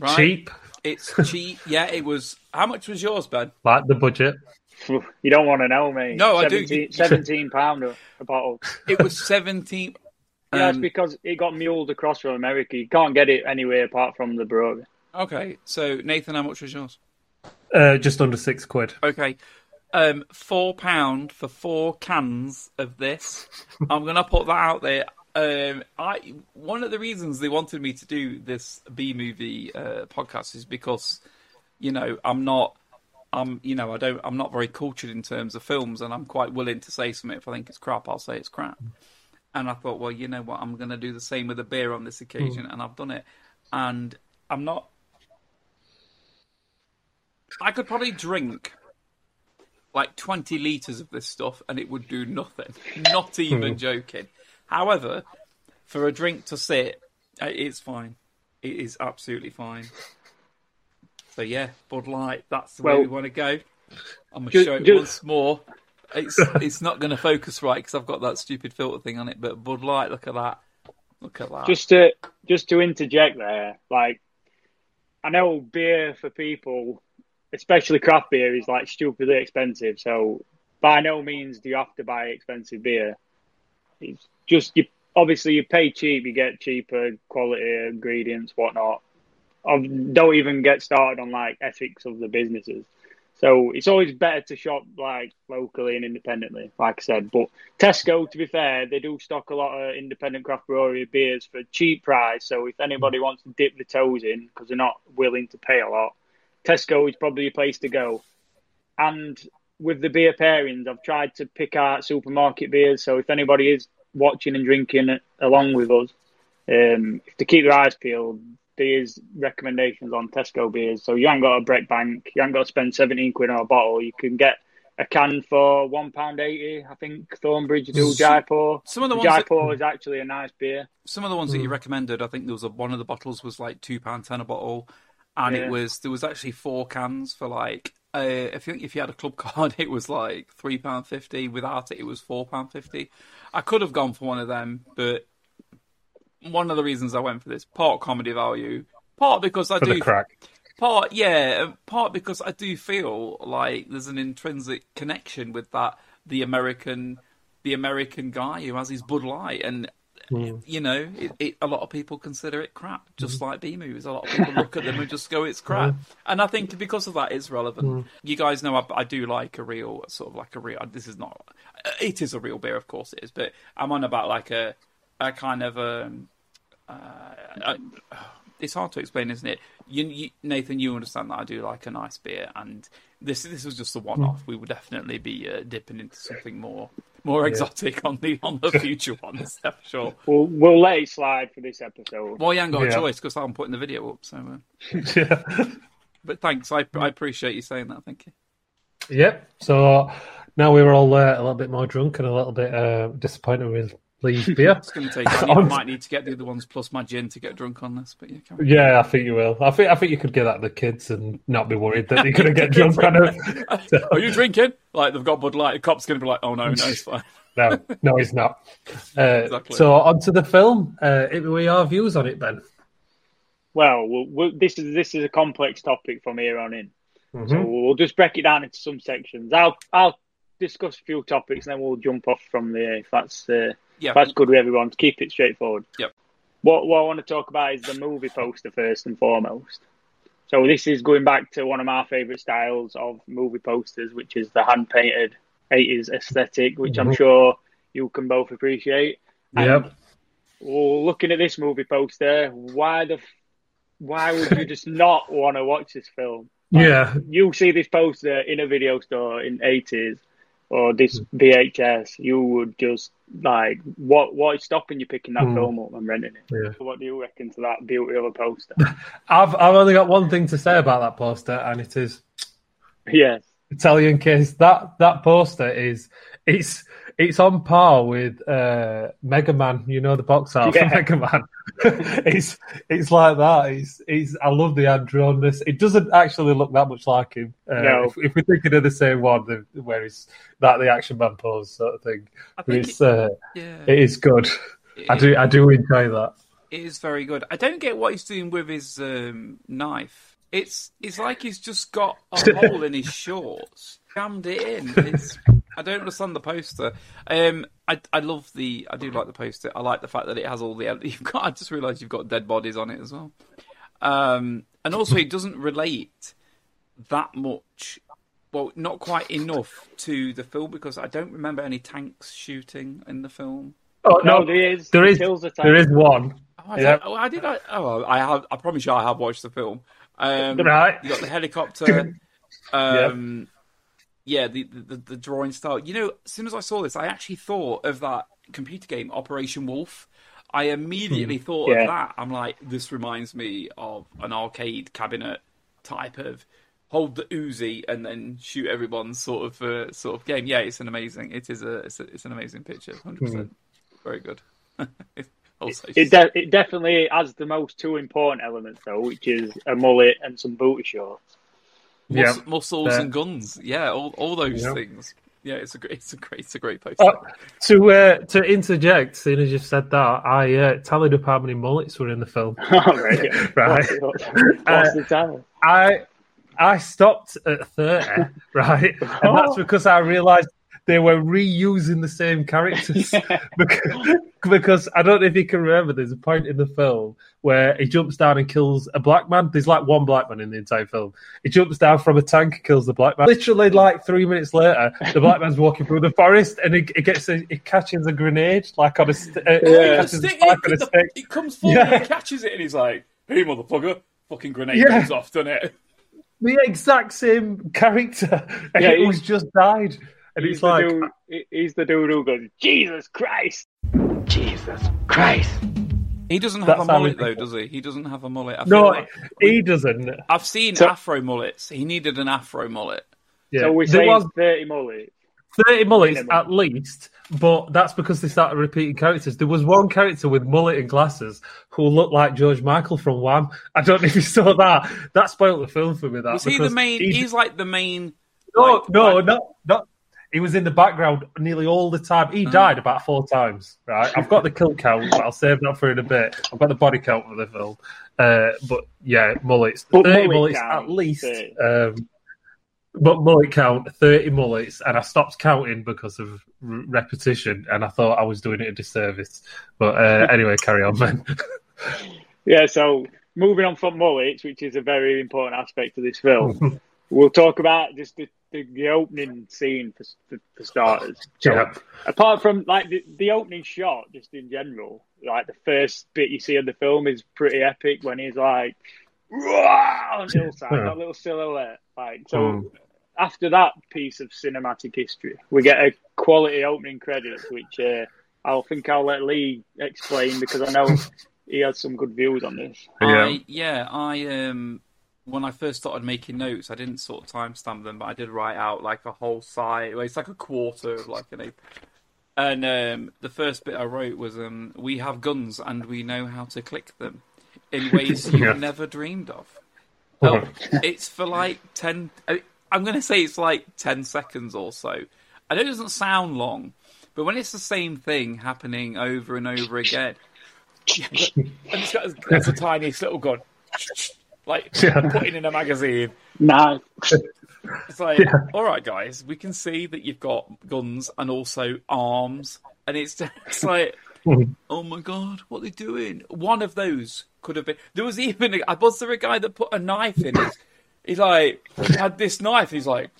right? Cheap, It's cheap. Yeah, it was. How much was yours, Ben? like the budget. Phew, You don't want to know, mate. No, I do. 17, 17 pound a, a bottle. It was seventeen. Yeah, it's Um, because it got muled across from America. You can't get it anywhere apart from the brewery. Okay, so Nathan, how much was yours? Uh, just under six quid. Okay, um, four pound for four cans of this. I'm gonna put that out there. Um, I one of the reasons they wanted me to do this B movie uh, podcast is because you know I'm not. I'm, you know, I don't. I'm not very cultured in terms of films, and I'm quite willing to say something. If I think it's crap, I'll say it's crap. Mm. And I thought, well, you know what? I'm going to do the same with a beer on this occasion, mm. and I've done it. And I'm not. I could probably drink like 20 litres of this stuff and it would do nothing. Not even mm. joking. However, for a drink to sit, uh, it's fine. It is absolutely fine. So, yeah, Bud Light, that's the way we want to go. I'm going to ju- show it ju- once more. It's it's not going to focus right because I've got that stupid filter thing on it, but Bud Light, look at that. Look at that. Just to just to interject there, like I know beer for people, especially craft beer, is like stupidly expensive. So by no means do you have to buy expensive beer. It's just you. Obviously, you pay cheap, you get cheaper quality ingredients, whatnot. Um, don't even get started on like ethics of the businesses. So it's always better to shop like locally and independently, like I said. But Tesco, to be fair, they do stock a lot of independent craft brewery beers for a cheap price. So if anybody wants to dip the toes in because they're not willing to pay a lot, Tesco is probably a place to go. And with the beer pairings, I've tried to pick out supermarket beers. So if anybody is watching and drinking along with us, um, to keep their eyes peeled, there's recommendations on Tesco beers. So you ain't got a break Bank, you ain't got to spend 17 quid on a bottle. You can get a can for £1.80. I think Thornbridge do Jaipur. some of the ones that- Jaipur is actually a nice beer. some of the ones that you recommended, I think there was a, one of the bottles was like two pound ten a bottle, and it was there was actually four cans for like uh, if you think if you had a club card, it was like three pound fifty. Without it, it was four pound fifty. I could have gone for one of them, but one of the reasons I went for this part comedy value, part because I For do part yeah uh, part because i do feel like there's an intrinsic connection with that the american the american guy who has his bud light and hmm. you know it, it, a lot of people consider it crap hmm. just like b movies a lot of people look at them and just go it's hmm. crap. And i think because of that it's relevant. You guys know I, I do like a real sort of like a real this is not it is a real beer of course it is but i'm on about like a a kind of um uh, it's hard to explain, isn't it? You, you, Nathan, you understand that I do like a nice beer, and this this was just a one-off. We would definitely be uh, dipping into something more more exotic on the on the future ones, for sure. We'll, we'll let it slide for this episode. Well, you ain't got a choice because I'm putting the video up. So, uh, yeah. but thanks, I I appreciate you saying that. Thank you. Yep. So now we were all uh, a little bit more drunk and a little bit uh, disappointed with Please, beer. It's going to take. I, need, I might need to get the other ones plus my gin to get drunk on this. But yeah. Yeah, I think you will. I think I think you could get that to the kids and not be worried that you're going to get drunk on it. Are you drinking? Like they've got Bud Light. The cop's going to be like, "Oh no, no, it's fine." no, no, he's not. Uh, Exactly. So on to the film. Uh, we are views on it, Ben. Well, we'll, we'll, this is this is a complex topic from here on in. Mhm. So we'll just break it down into some sections. I'll I'll discuss a few topics, and then we'll jump off from there if that's uh, Yeah. that's good with everyone. Keep it straightforward. Yep. What what I want to talk about is the movie poster first and foremost. So this is going back to one of my favourite styles of movie posters, which is the hand painted eighties aesthetic, which I'm Mhm. sure you can both appreciate. And Yep. well, looking at this movie poster, why the why would you just not want to watch this film? Yeah. You see this poster in a video store in eighties or this VHS, you would just like what what is stopping you picking that Mm. film up and renting it? Yeah. What do you reckon to that beauty of a poster? I've I've only got one thing to say about that poster, and it is yes. Italian case. That that poster is it's it's on par with uh, Mega Man. You know the box art Yeah. for Mega Man. it's it's like that. It's it's. I love the hand drawnness. It doesn't actually look that much like him. Uh, No. if, if we're thinking of the same one, the, where he's that the action man pose sort of thing. I But think it's uh, Yeah. it is good. I do I do enjoy that. It is very good. I don't get what he's doing with his um, knife. It's it's like he's just got a hole in his shorts, jammed it in. It's I don't understand the poster. Um, I I love the I do like the poster. I like the fact that it has all the you've got. I just realised you've got dead bodies on it as well. Um, and also it doesn't relate that much. Well, not quite enough to the film because I don't remember any tanks shooting in the film. Oh No, no, there is there he is kills the there is one. Oh, I, Yeah. did, oh, I did. I, oh, I have. I promise you, I have watched the film. Um, Right. You got the helicopter. um, yeah, the, the the drawing style. You know, as soon as I saw this, I actually thought of that computer game, Operation Wolf. I immediately thought Yeah. of that. I'm like, this reminds me of an arcade cabinet type of hold the Uzi and then shoot everyone sort of uh, sort of game. Yeah, it's an amazing. It is a it's, a, it's an amazing picture. Hundred percent, very good. also, It de- it definitely has the most two important elements though, which is a mullet and some booty shorts. Yeah. Mus- muscles Yeah. and guns. Yeah, all, all those Yeah. things. Yeah, it's a great, it's a great, it's a great poster. Oh, to uh, to interject, seeing as you've said that, I uh, tallied up how many mullets were in the film. All right. Right. What's, Uh, what's the time? I I stopped at thirty, right, and that's because I realised they were reusing the same characters. because, because I don't know if you can remember, there's a point in the film where he jumps down and kills a black man. There's like one black man in the entire film. He jumps down from a tank kills the black man. Literally, like three minutes later, the black man's walking through the forest and he, he gets a, he catches a grenade like on a, st- uh, he Yeah. catches a Stick- spike on a it, stick. it comes forward, Yeah. he catches it, and he's like, "Hey, motherfucker!" Fucking grenade Yeah. goes off, doesn't it? the exact same character, and Yeah, it was just died. And He's it's the, dude, he's the dude who goes, Jesus Christ! Jesus Christ. He doesn't have That's a mullet though, does he? He doesn't have a mullet. I feel no, like- he doesn't. I've seen So- afro mullets. He needed an afro mullet. Yeah. So we're there was 30 mullets. 30 mullets Minimum. at least, but that's because they started repeating characters. There was one character with mullet and glasses who looked like George Michael from Wham. I don't know if you saw that. That spoiled the film for me. That Was he the main? he- He's like the main. no, like, no, like- not not. He was in the background nearly all the time. Oh. He died about four times. Right, I've got the kill count, but I'll save that for in a bit. I've got the body count for the film. Uh, but yeah, mullets, But thirty mullet mullets count, at least. Um, but mullet count thirty mullets, and I stopped counting because of r- repetition, and I thought I was doing it a disservice. But uh, anyway, carry on, man. Yeah, so moving on from mullets, which is a very important aspect of this film, we'll talk about just the, the, the opening scene for, for, for starters. Yeah. apart from like the, the opening shot, just in general, like the first bit you see of the film is pretty epic when he's like, "Rah!" on the hillside, Yeah. that little silhouette. Like, so Mm. after that piece of cinematic history, we get a quality opening credits, which uh, I think I'll let Lee explain because I know he has some good views on this. I yeah, I um when I first started making notes, I didn't sort of timestamp them, but I did write out like a whole side. Well, it's like a quarter of like an eighth. And um, the first bit I wrote was, um, "We have guns and we know how to click them in ways Yeah. never dreamed of." Oh, it's for like ten. I- I'm going to say it's like ten seconds or so. I know it doesn't sound long, but when it's the same thing happening over and over again, and it's got that's the tiniest little gun, like Yeah. putting in a magazine. Nah, It's like, all right, guys, we can see that you've got guns and also arms, and it's just like, oh my god, what are they doing? One of those could have been. There was even a, was there a guy that put a knife in it? He's like had this knife. He's like,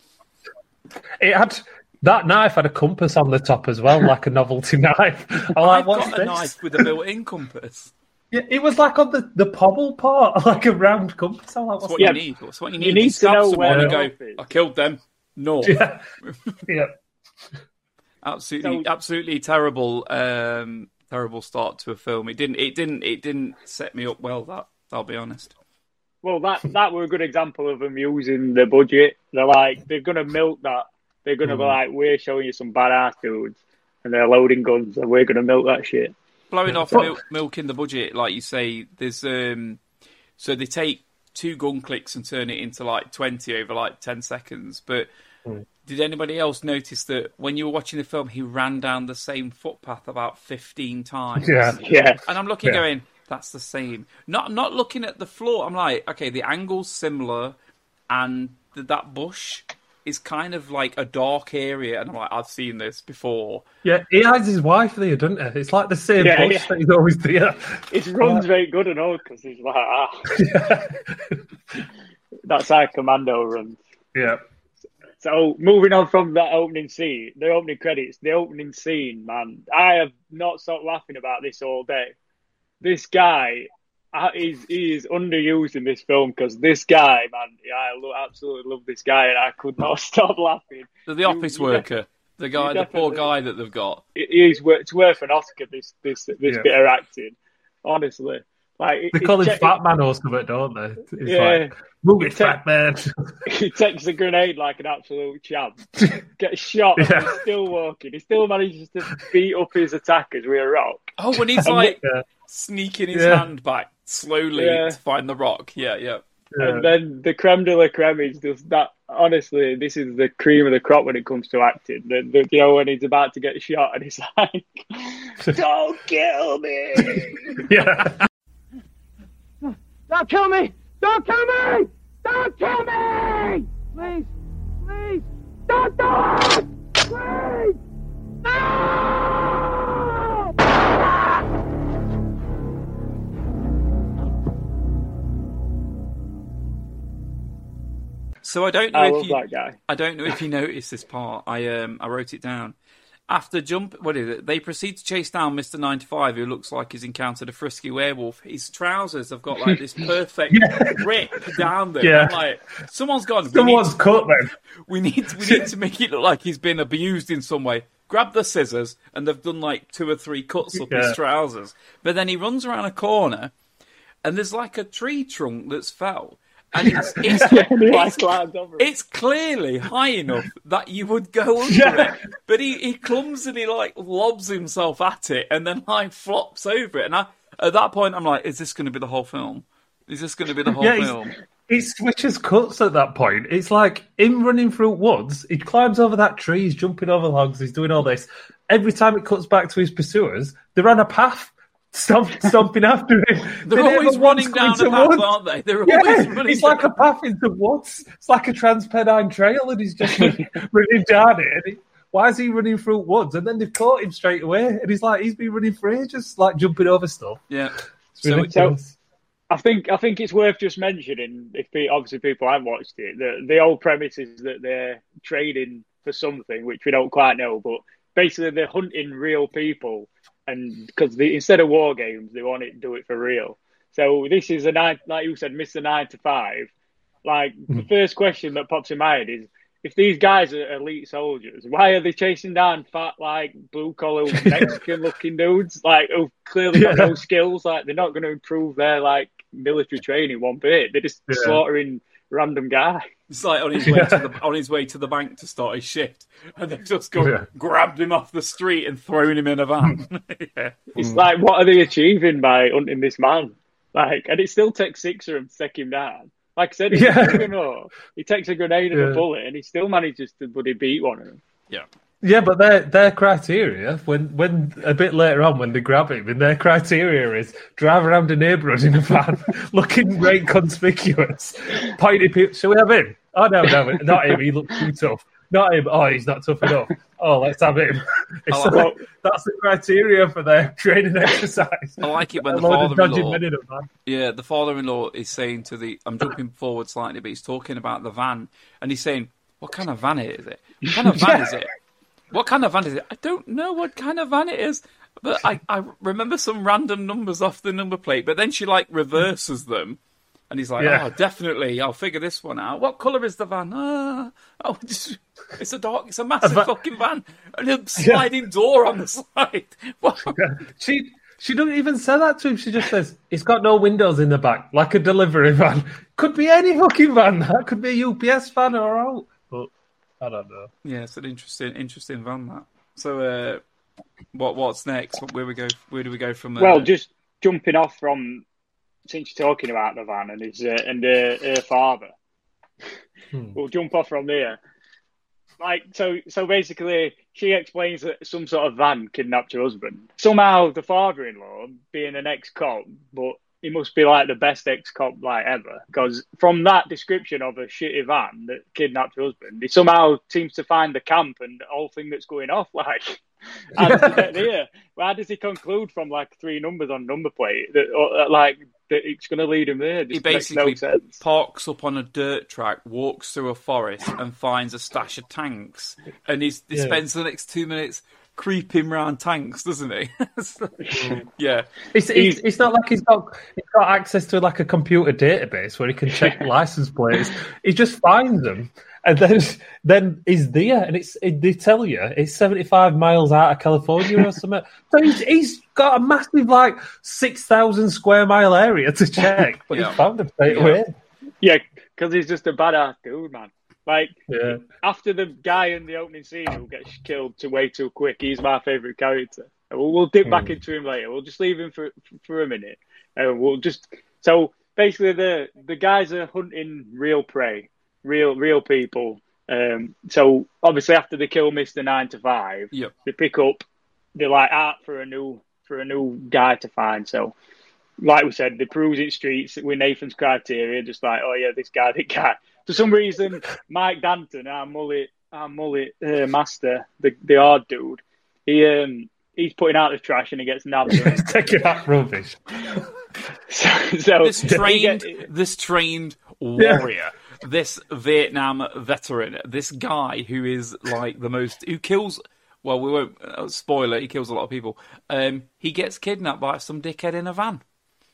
It had that knife had a compass on the top as well, like a novelty knife. I'm like, I've got this? a knife with a built-in compass. Yeah, it was like on the, the pobble part, like a round compass. I'm like, That's what's what Yeah. you need. That's what you need. You need to know someone where and go, is. I killed them. No, yeah, yeah. absolutely, So- absolutely terrible, um, terrible start to a film. It didn't, it didn't, it didn't set me up well. That I'll be honest. well, that that were a good example of them using the budget. They're like they're gonna milk that. They're gonna be like, we're showing you some badass dudes, and they're loading guns, and we're gonna milk that shit. Blowing off milk, milk in the budget, like you say. There's um, so they take two gun clicks and turn it into like twenty over like ten seconds. But did anybody else notice that when you were watching the film, he ran down the same footpath about fifteen times? Yeah. Yeah, And I'm looking, Yeah. going, that's the same. Not not looking at the floor. I'm like, okay, the angle's similar, and th- that bush is kind of like a dark area. And I'm like, I've seen this before. Yeah, he has his wife there, doesn't he? It's like the same Yeah, bush yeah. that he's always there. it runs very good and all because he's like ah, that's how Commando runs. yeah. So moving on from that opening scene, the opening credits, the opening scene, man, I have not stopped laughing about this all day. This guy is he is underused in this film because this guy, man, I lo- absolutely love this guy, and I could not stop laughing. The, the office you worker, the guy, the poor guy that they've got. It is it's worth an Oscar. This this this Yeah. bit of acting, honestly. Like it- They call him te- Fat Man or something, don't they? It's Yeah. like, move it, Te- Fat Man. he takes a grenade like an absolute champ, gets shot, and Yeah. he's still walking. He still manages to beat up his attackers with a rock. Oh, when he's like Yeah. Sneaking his Yeah. hand back slowly Yeah. to find the rock. Yeah, yeah. And then the creme de la creme is just that. Honestly, this is the cream of the crop when it comes to acting. The, the, you know, when he's about to get shot and he's like, "Don't kill me." yeah. Don't kill me! Don't kill me! Don't kill me! Please, please, don't do So I don't know I if you, that guy. I don't know if you noticed this part. I um I wrote it down. After jump, what is it? They proceed to chase down Mister Ninety Five, who looks like he's encountered a frisky werewolf. His trousers have got like this perfect rip down them. Yeah. I'm like someone's gone. We need, Someone's cut them. we need we need to make it look like he's been abused in some way. Grab the scissors, and they've done like two or three cuts up Yeah. his trousers. But then he runs around a corner, and there's like a tree trunk that's fell, and it's it's, And it's, climbs over it. it's clearly high enough that you would go under Yeah. it. But he, he clumsily like lobs himself at it and then like flops over it. And I, at that point, I'm like, is this going to be the whole film? Is this going to be the whole Yeah, film? He switches cuts at that point. It's like him running through woods. He climbs over that tree. He's jumping over logs. He's doing all this. Every time it cuts back to his pursuers, they're on a path, stomp, stomping after him. They're They never always running down into a path, woods. aren't they? They're Yeah, always running. it's like down- a path into woods. It's like a Transpennine Trail, and he's just running down it. And why is he running through woods? And then they've caught him straight away, and he's like, he's been running for ages, like jumping over stuff. yeah. It's So, ridiculous. I think I think it's worth just mentioning if pe- obviously people haven't watched it, the the old premise is that they're trading for something which we don't quite know, but basically they're hunting real people, and because instead of war games, they want it to do it for real. So this is a nine, like you said, Mister Nine to Five. Like the mm-hmm. first question that pops in my head is. If these guys are elite soldiers, why are they chasing down fat, like blue collar Mexican looking dudes, like who've clearly got Yeah. no skills? Like they're not going to improve their like military training one bit. They're just Yeah. slaughtering random guy. It's like on his way to the on his way to the bank to start his shift, and they've just gone Yeah. grabbed him off the street and thrown him in a van. yeah. It's hmm. like, what are they achieving by hunting this man? Like, and it still takes six of them to take him down. Like I said, he's Yeah. big he takes a grenade and Yeah. a bullet, and he still manages to bloody beat one of them. yeah. Yeah, but their their criteria when when a bit later on when they grab him, and their criteria is drive around a neighbourhood in a van, looking great conspicuous, pointing people. Shall we have him? Oh no, no, not him. He looks too tough. Not him. Oh, he's not tough enough. Oh, let's have him. It's like that's the criteria for their training exercise. I like it when the load of dodgy father-in-law- men in a van. Yeah, the father-in-law is saying to the. I'm jumping forward slightly, but he's talking about the van, and he's saying, "What kind of van is it? What kind of van is it? What kind of van is it? I don't know what kind of van it is, but I, I remember some random numbers off the number plate. But then she like reverses them, and he's like, Yeah. "Oh, definitely, I'll figure this one out. What colour is the van? Ah, oh, it's, it's a dark, it's a massive va- fucking van, and a sliding door on the side. What? She she doesn't even say that to him. She just says it's got no windows in the back, like a delivery van. Could be any fucking van. That could be a UPS van or out. But I don't know. Yeah, it's an interesting, interesting van that. So, uh, what what's next? Where we go? Where do we go from there? Well, just jumping off from since you're talking about the van and his uh, and uh, her father, Hmm. we'll jump off from there. Like so, so basically, she explains that some sort of van kidnapped her husband. Somehow, the father-in-law, being an ex-cop, but he must be like the best ex-cop like ever, because from that description of a shitty van that kidnapped her husband, he somehow seems to find the camp and the whole thing that's going off. Like, how does he get there? How does he conclude from like three numbers on number plate that or, like that it's going to lead him there? It he just makes basically no sense. parks up on a dirt track, walks through a forest, and finds a stash of tanks. And he's, he Yeah. spends the next two minutes creeping round tanks, doesn't he? Mm. yeah, It's, it's, it's not like he's got he's got access to like a computer database where he can check license plates. He just finds them, and then then he's there, and it's it, they tell you it's seventy five miles out of California or something. So he's, he's got a massive like six thousand square mile area to check, but Yeah. he's found them straight Yeah. away. Yeah, because he's just a badass dude, man. Like Yeah. after the guy in the opening scene who gets killed too way too quick, he's my favorite character. We'll, we'll dip back Hmm. into him later. We'll just leave him for for a minute. Uh, we'll just so basically the the guys are hunting real prey, real real people. Um, so obviously after they kill Mister Nine to Five, Yep. they pick up They're like out for a new for a new guy to find. So like we said, they cruising streets with Nathan's criteria, just like, oh yeah, this guy, that guy. For some reason, Mike Danton, our mullet, our mullet uh, master, the the hard dude, he um he's putting out the trash and he gets nabbed. He's taking that rubbish. so, so this trained, get- this trained warrior, this Vietnam veteran, this guy who is like the most who kills. Well, we won't uh, it. He kills a lot of people. Um, he gets kidnapped by some dickhead in a van.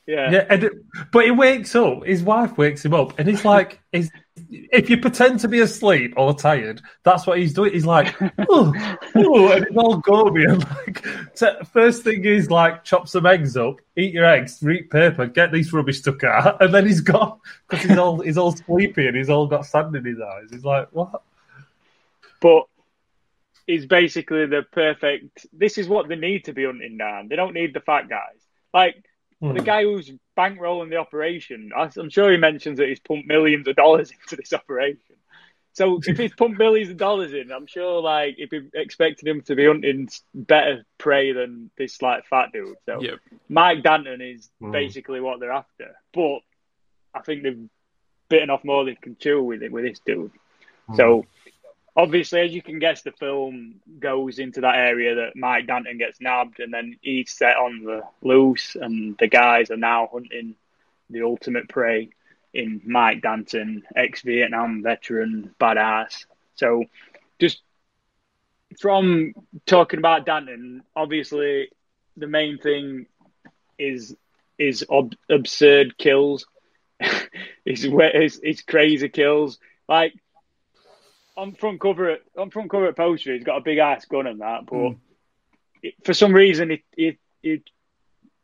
yeah, Yeah, and it, but he wakes up. His wife wakes him up, and he's like, "Is if you pretend to be asleep or tired, that's what he's doing." He's like, "Oh, oh," and it's all goby. And like, so first thing is like, chop some eggs up, eat your eggs, read paper, get these rubbish stuck out, and then he's gone because he's all he's all sleepy and he's all got sand in his eyes. He's like, "What?" but he's basically the perfect. This is what they need to be hunting down. They don't need the fat guys. Like the guy who's bankrolling the operation, I'm sure he mentions that he's pumped millions of dollars into this operation. So if he's pumped millions of dollars in, I'm sure like he'd be expecting him to be hunting better prey than this like fat dude. So Yep. Mike Danton is Mm. basically what they're after. But I think they've bitten off more than they can chew with it with this dude. So obviously, as you can guess, the film goes into that area that Mike Danton gets nabbed, and then he's set on the loose, and the guys are now hunting the ultimate prey in Mike Danton, ex-Vietnam veteran, badass. So, just from talking about Danton, obviously, the main thing is is ob- absurd kills. his, his his crazy kills, like on front cover on front cover at poster, he's got a big ass gun and that, but Mm. it, for some reason, it it it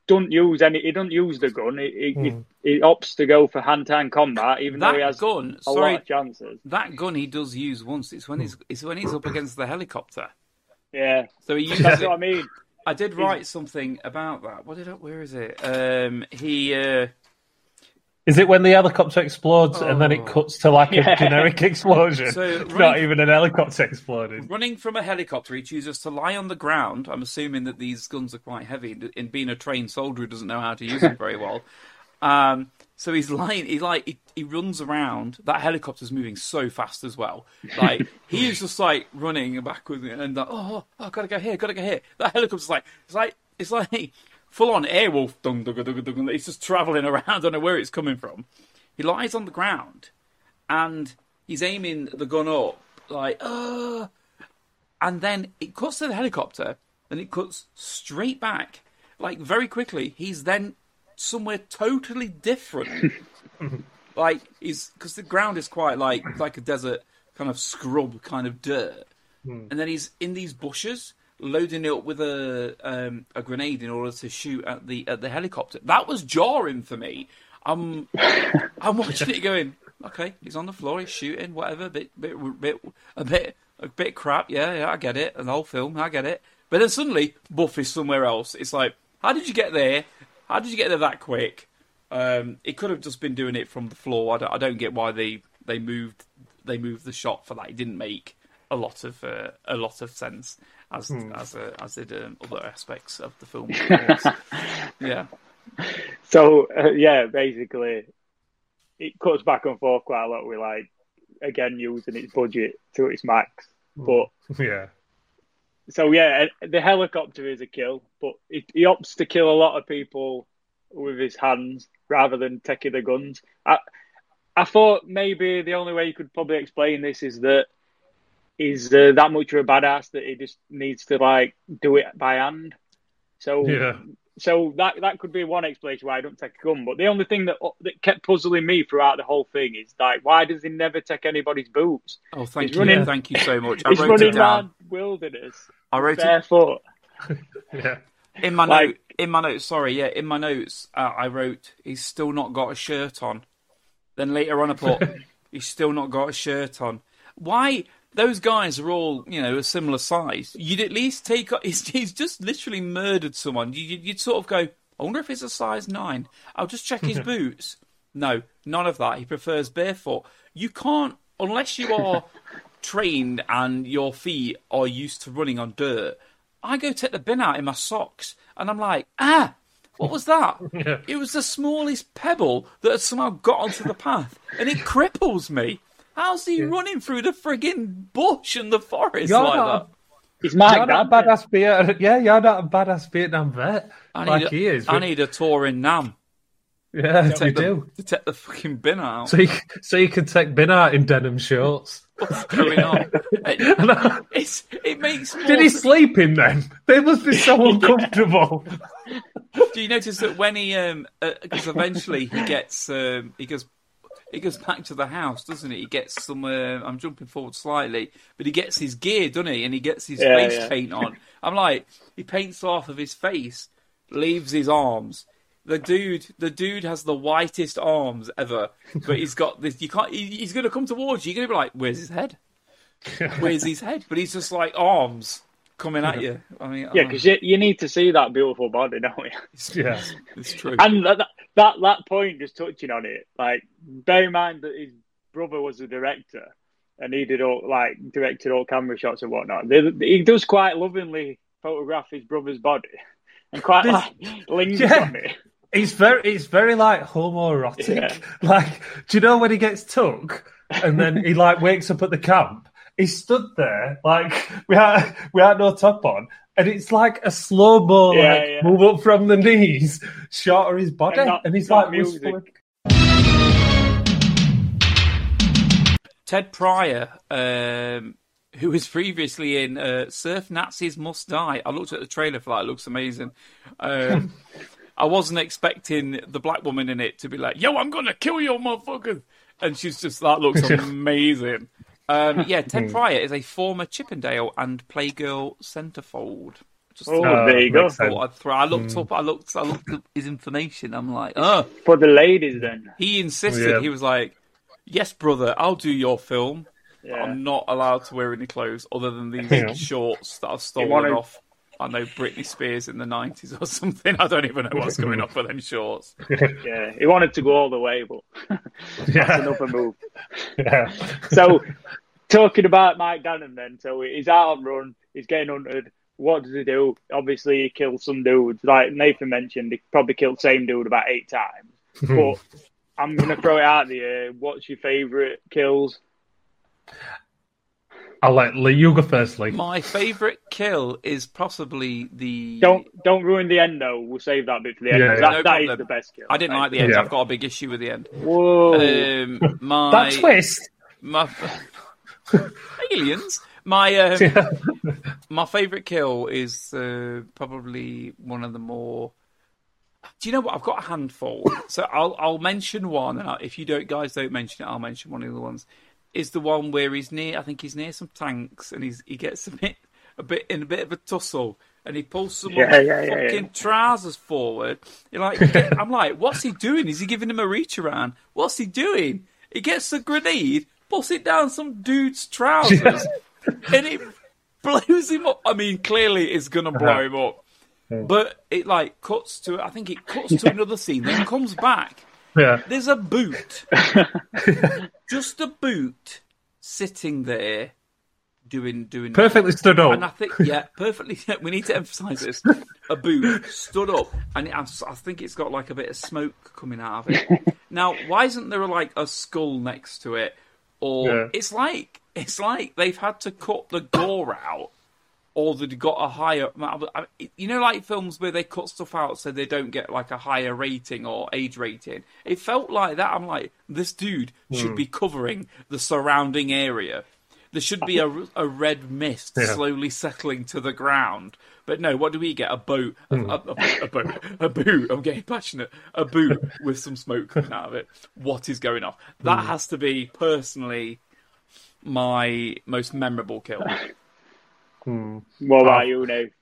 doesn't use any. He doesn't use the gun. He, he, he, he opts to go for hand to hand combat, even though he has gun, a sorry, lot of chances. that gun he does use once. It's when he's it's when he's up against the helicopter. Yeah, So he uses that's it. what I mean. I did write something about that. What did I, where is it? Um, he uh, Is it when the helicopter explodes and then it Oh. cuts to like a generic explosion? So, running- Not even an helicopter exploding. running from a helicopter, he chooses to lie on the ground. I'm assuming that these guns are quite heavy. In being a trained soldier who doesn't know how to use them very well, um, so he's lying. He like he, he runs around. That helicopter's moving so fast as well. Like he is just like running backwards and like, oh, oh, gotta go here, gotta go here. That helicopter's like it's like it's like full on airwolf. Dung, dung, dung, dung. It's just traveling around. I don't know where it's coming from. He lies on the ground and he's aiming the gun up like, uh and then it cuts to the helicopter, and it cuts straight back, like very quickly. He's then somewhere totally different. like he's because the ground is quite like like a desert kind of scrub kind of dirt, and then he's in these bushes loading it up with a um, a grenade in order to shoot at the at the helicopter. That was jarring for me. I'm I'm watching it going. Okay, he's on the floor, he's shooting, whatever, bit, bit, bit, a bit, a bit crap. Yeah, yeah, I get it. An whole film, I get it. But then suddenly, Buff is somewhere else. It's like, how did you get there? How did you get there that quick? Um, it could have just been doing it from the floor. I don't, I don't get why they, they moved they moved the shot for that. It didn't make a lot of uh, a lot of sense as as uh, as did um, other aspects of the film. of yeah, So uh, yeah, basically, it cuts back and forth quite a lot with like again using its budget to its max. But Yeah. so yeah, the helicopter is a kill, but he, he opts to kill a lot of people with his hands rather than taking the guns. I I thought maybe the only way you could probably explain this is that he's uh, that much of a badass that he just needs to like do it by hand. So Yeah. so that that could be one explanation why I don't take a gun. But the only thing that that kept puzzling me throughout the whole thing is like, why does he never take anybody's boots? Oh, thank He's you, running- thank you so much. I He's wrote it running down. around wilderness I wrote it barefoot. Yeah. in my like- note. In my notes, sorry, yeah, in my notes, uh, I wrote he's still not got a shirt on. Then later on, I put he's still not got a shirt on. Why? Those guys are all, you know, a similar size. You'd at least take. He's, he's just literally murdered someone. You, you'd sort of go, I wonder if it's a size nine. I'll just check his boots. No, none of that. He prefers barefoot. You can't, unless you are trained and your feet are used to running on dirt. I go take the bin out in my socks and I'm like, ah, what was that? It was the smallest pebble that had somehow got onto the path and it cripples me. How's he running through the frigging bush and the forest You're like not, that? He's Mike you're not a badass Viet. Yeah, you're not a badass Vietnam vet. I like need, a, he is. I need a tour in Nam yeah, we take the, do. to take the fucking bin out. So you, so you can take bin out in denim shorts. What's going on? It, it's, it makes more Did he sleep in them? They must be so uncomfortable. Do you notice that when he um because eventually he gets um he goes he goes back to the house, doesn't he? He gets some. Uh, I'm jumping forward slightly, but he gets his gear, doesn't he? And he gets his Yeah, face yeah. paint on. I'm like, he paints off of his face, leaves his arms. The dude, the dude has the whitest arms ever, but he's got this. You can't. He, he's going to come towards you. You're going to be like, "Where's his head? Where's his head?" But he's just like arms coming at you. I mean, Yeah, because you, you need to see that beautiful body, don't you? it's, Yeah. it's true. And that, that that that point, just touching on it, like bear in mind that his brother was the director, and he did all like directed all camera shots and whatnot. They, he does quite lovingly photograph his brother's body, and quite like lingers Yeah. on it. It's very, it's very like homoerotic. Yeah. Like, do you know when he gets took and then he like wakes up at the camp? He stood there like we had we had no top on, and it's like a slow mo Yeah, like yeah. move up from the knees, short of his body, And and, he's like music. Ted Prior, um, who was previously in uh, Surf Nazis Must Die. I looked at the trailer for that; it looks amazing. Um, I wasn't expecting the black woman in it to be like, "Yo, I'm gonna kill you, motherfucker," and she's just that looks amazing. Um, yeah, Ted Prior is a former Chippendale and Playgirl centerfold. Just Oh, thought, there you go. thought I'd throw. I looked up. I looked. I looked up his information. I'm like, oh. For the ladies, then. He insisted. Yeah. He was like, "Yes, brother, I'll do your film. but Yeah. I'm not allowed to wear any clothes other than these Yeah. shorts that I've stolen wanted- off." I know Britney Spears in the '90s or something. I don't even know what's going on for them shorts. Yeah, he wanted to go all the way, but that's Yeah. another move. yeah. So, talking about Mike Gannon, then, so he's out on run, he's getting hunted. What does he do? Obviously, he kills some dudes. Like Nathan mentioned, he probably killed the same dude about eight times. But I'm going to throw it out there. What's your favourite kills? I'll let Lee, you go first, Lee. My favourite kill is possibly the. Don't don't ruin the end though. We'll save that bit for the end. Yeah, 'cause yeah. that, No that is the best kill. I didn't like the end. Yeah. I've got a big issue with the end. Whoa! Um, my That twist. my aliens. My um, my favorite kill is uh, probably one of the more. Do you know what? I've got a handful, so I'll I'll mention one, and I, if you don't guys don't mention it, I'll mention one of the ones. Is the one where he's near? I think he's near some tanks, and he's he gets a bit a bit in a bit of a tussle, and he pulls someone's Yeah, yeah, fucking yeah. trousers forward. You're like, I'm like, what's he doing? Is he giving him a reach around? What's he doing? He gets a grenade, puts it down some dude's trousers, and it blows him up. I mean, clearly it's gonna blow uh-huh. him up. But it like cuts to I think it cuts to another scene, then comes back. Yeah. There's a boot. Just a boot sitting there doing doing Perfectly stood up. and I think, yeah, perfectly. We need to emphasise this. A boot stood up, and it, I I think it's got like a bit of smoke coming out of it. Now, why isn't there like a skull next to it? Or Yeah. it's like it's like they've had to cut the gore out, or they've got a higher. I- You know, like films where they cut stuff out so they don't get like a higher rating or age rating. It felt like that. I'm like, this dude should hmm. be covering the surrounding area. There should be a, a red mist Yeah. slowly settling to the ground. But no, what do we get? A boat, a, hmm. a, a, a boat, a boot. I'm getting passionate. A boot with some smoke coming out of it. What is going off? That hmm. has to be personally my most memorable kill. Hmm. what about you, Nate?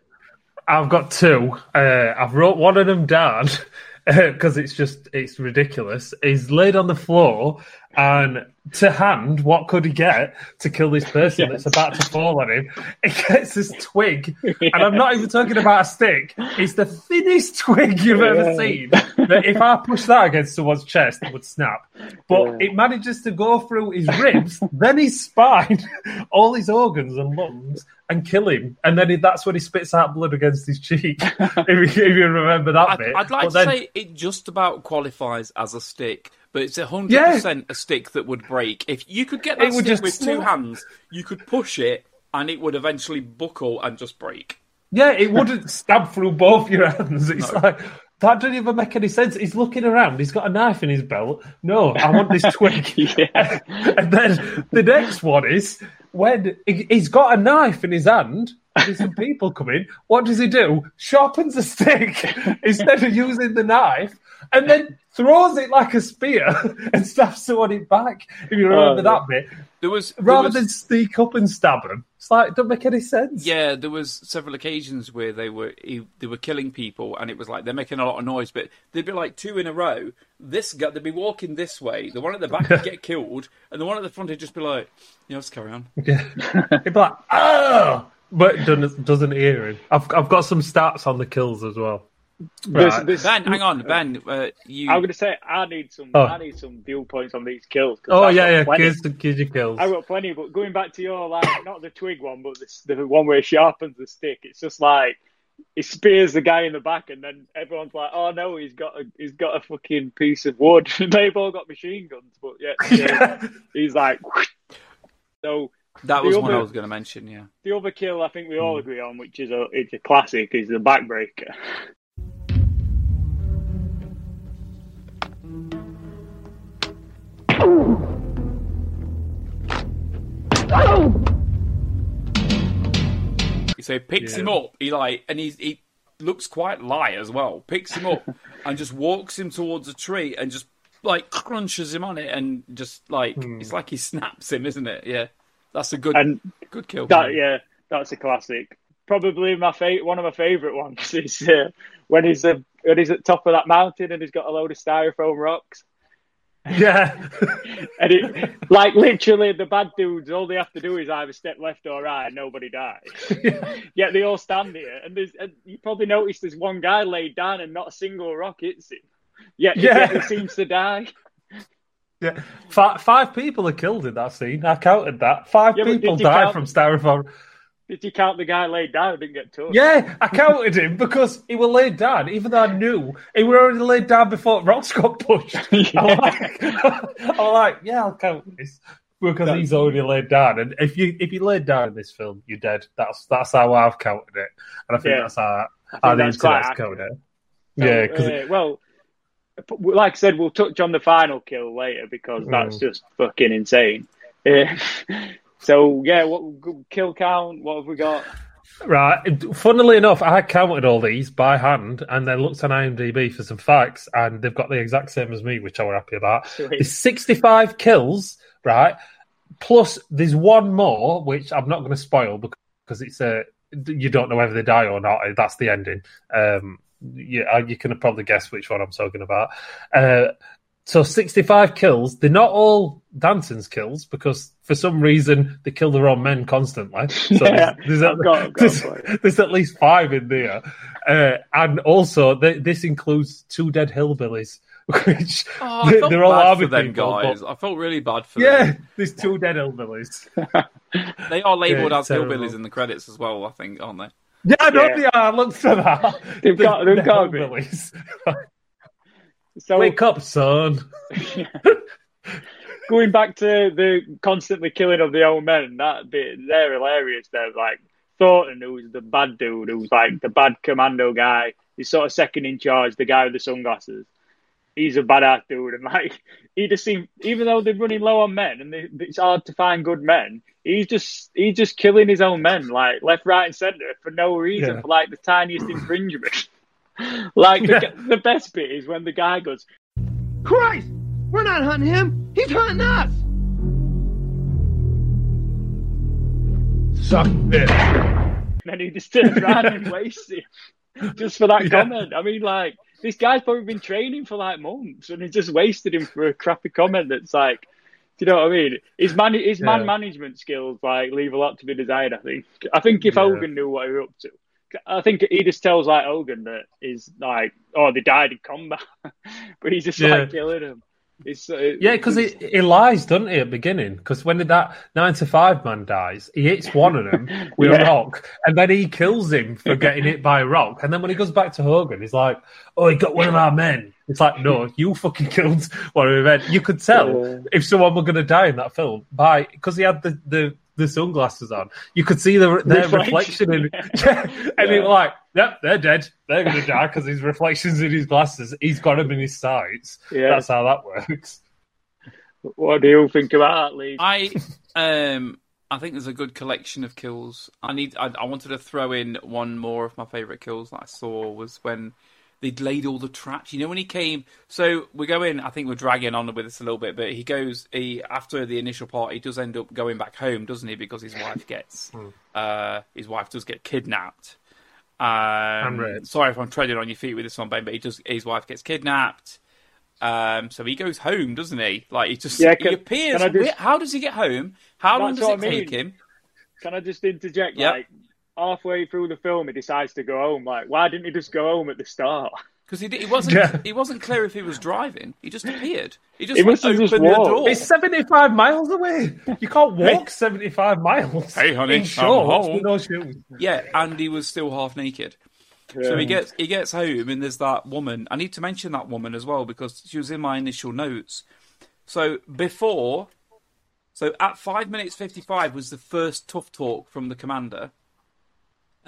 I've got two. Uh, I've wrote one of them down uh, because it's just it's ridiculous. He's laid on the floor and to hand, what could he get to kill this person that's about to fall on him? He gets this twig, and I'm not even talking about a stick. It's the thinnest twig you've ever seen. That if I push that against someone's chest, it would snap. But it manages to go through his ribs, then his spine, all his organs and lungs, and kill him. And then he, that's when he spits out blood against his cheek. if, you, if you remember that I'd, bit. I'd like But to then- say it just about qualifies as a stick, but it's hundred percent a stick that would break. If you could get that It would stick just with two hands, you could push it and it would eventually buckle and just break. Yeah, it wouldn't stab through both your hands. It's No. like that doesn't even make any sense. He's looking around. He's got a knife in his belt. No, I want this twig. Yeah. and then the next one is when he, he's got a knife in his hand. and There's some people coming. What does he do? Sharpens a stick instead of using the knife, and then throws it like a spear and stabs someone in back. If you remember Oh, that bit, There was there rather was- than sneak up and stab him, it's like it doesn't make any sense. Yeah, there was several occasions where they were they were killing people, and it was like they're making a lot of noise, but they'd be like two in a row. This guy, they'd be walking this way. The one at the back would get killed, and the one at the front would just be like, "Yeah, let's carry on." Yeah. He'd be like, oh! But doesn't, doesn't hear him. I've, I've got some stats on the kills as well. This- Right. this- Ben, hang on, Ben. Uh, you I'm going to say I need some. Oh. I need some viewpoints on these kills. 'cause Oh, I've yeah, yeah. plenty. Here's, the, here's your kills. I got plenty, but going back to your like, not the twig one, but the, the one where he sharpens the stick. It's just like he spears the guy in the back, and then everyone's like, "Oh no, he's got a he's got a fucking piece of wood." They've all got machine guns, but yeah, Yeah. he's like. So that the was one I was going to mention. Yeah. the other kill, I think we all agree on, which is a it's a classic, is the backbreaker. So he picks Yeah. him up. He like, and he's he looks quite light as well. Picks him up and just walks him towards a tree and just like crunches him on it and just like it's like he snaps him, isn't it? Yeah, that's a good And good kill. that yeah, that's a classic. probably my fa- one of my favourite ones is uh, when he's uh, when he's at top of that mountain and he's got a load of styrofoam rocks. Yeah. And it, like literally, the bad dudes, all they have to do is either step left or right, and nobody dies. Yet they all stand here, and there's, and you probably noticed there's one guy laid down, and not a single rock hits him. Yet, Yeah. yet he seems to die. yeah. Five, five people are killed in that scene. I counted that. Five Yeah, people died count- from styrofoam. Did you count the guy laid down and didn't get touched? Yeah, I counted him because he was laid down, even though I knew he was already laid down before rocks got pushed. I'm, like, I'm like, yeah, I'll count this because he's already laid down. And if you if you laid down in this film, you're dead. That's that's how I've counted it, and I think Yeah. that's how, I how the that's internet's counted it. So, Yeah, because uh, well, like I said, we'll touch on the final kill later because that's Mm. just fucking insane. Uh, so yeah, what kill count? What have we got? Right. Funnily enough, I counted all these by hand and then looked on IMDb for some facts, and they've got the exact same as me, which I was happy about. Sweet. There's 65 kills, right? Plus, there's one more, which I'm not going to spoil because it's a you don't know whether they die or not. That's the ending. Um, yeah, you can probably guess which one I'm talking about. Uh, so 65 kills. They're not all Danton's kills because for some reason they kill their own men constantly. So Yeah, there's, there's, I've got- I've got there's, there's at least five in there. Uh, and also, th- this includes two dead hillbillies, which Oh, they, they're all bad army for them people, but- guys. I felt really bad for yeah, them. there's two dead hillbillies. They are labelled Yeah, as terrible. hillbillies in the credits as well, I think, aren't they? Yeah, I know Yeah. they are. I looked at that. They've The- got- they've the got hillbillies. So Wake up, son. going back to the constantly killing of the old men, that bit they're hilarious. They're like Thornton, who's the bad dude, who's like the bad commando guy. He's sort of second in charge, the guy with the sunglasses. He's a badass dude, and like he just seems, even though they're running low on men and they, it's hard to find good men, he's just he's just killing his own men, like left, right, and centre for no reason, Yeah. for like the tiniest infringement. like the, Yeah. the best bit is when the guy goes, Christ! We're not hunting him. He's hunting us. Suck this. And then he just turns around and wastes it just for that Yeah. comment. I mean, like, this guy's probably been training for like months and he just wasted him for a crappy comment that's like, do you know what I mean? His man, his man Yeah. management skills like leave a lot to be desired. I think. I think if Yeah. Hogan knew what he was up to, I think he just tells like Hogan that he's like, oh, they died in combat, but he's just Yeah. like killing him. It's uh, Yeah, because he, he lies, doesn't he, at the beginning? Because when that 9 to 5 man dies, he hits one of them with Yeah. a rock, and then he kills him for getting hit by a rock. And then when he goes back to Hogan, he's like, oh, he got one of our men. It's like, no, you fucking killed one of our men. You could tell Yeah. if someone were going to die in that film by because he had the, the, the sunglasses on. You could see the, their Reflection. reflection in yeah. And Yeah. he was like, yep, they're dead. They're going to die because his reflections in his glasses. He's got them in his sights. Yeah. That's how that works. What do you think about that, Lee? I um I think there's a good collection of kills. I need I, I wanted to throw in one more of my favourite kills that I saw was when they'd laid all the traps. You know when he came so we go in, I think we're dragging on with this a little bit, but he goes he after the initial part he does end up going back home, doesn't he? Because his wife gets uh his wife does get kidnapped. Um, raped. sorry if I'm treading on your feet with this one, Ben, but he does his wife gets kidnapped. Um, so he goes home, doesn't he? Like he just Yeah, he can- appears. just- how does he get home? How long does it I mean. take him? Can I just interject? Yep. Like halfway through the film, he decides to go home. Like, why didn't he just go home at the start? Because he, he wasn't Yeah. he wasn't clear if he was driving. He just appeared. He just He like, opened just the walked. door. It's 75 miles away. You can't walk 75 miles. Hey, honey, in I'm shorts home. no shoes. Yeah, and he was still half naked. So he gets he gets home and there's that woman. I need to mention that woman as well because she was in my initial notes. So before, so at five minutes fifty five was the first tough talk from the commander.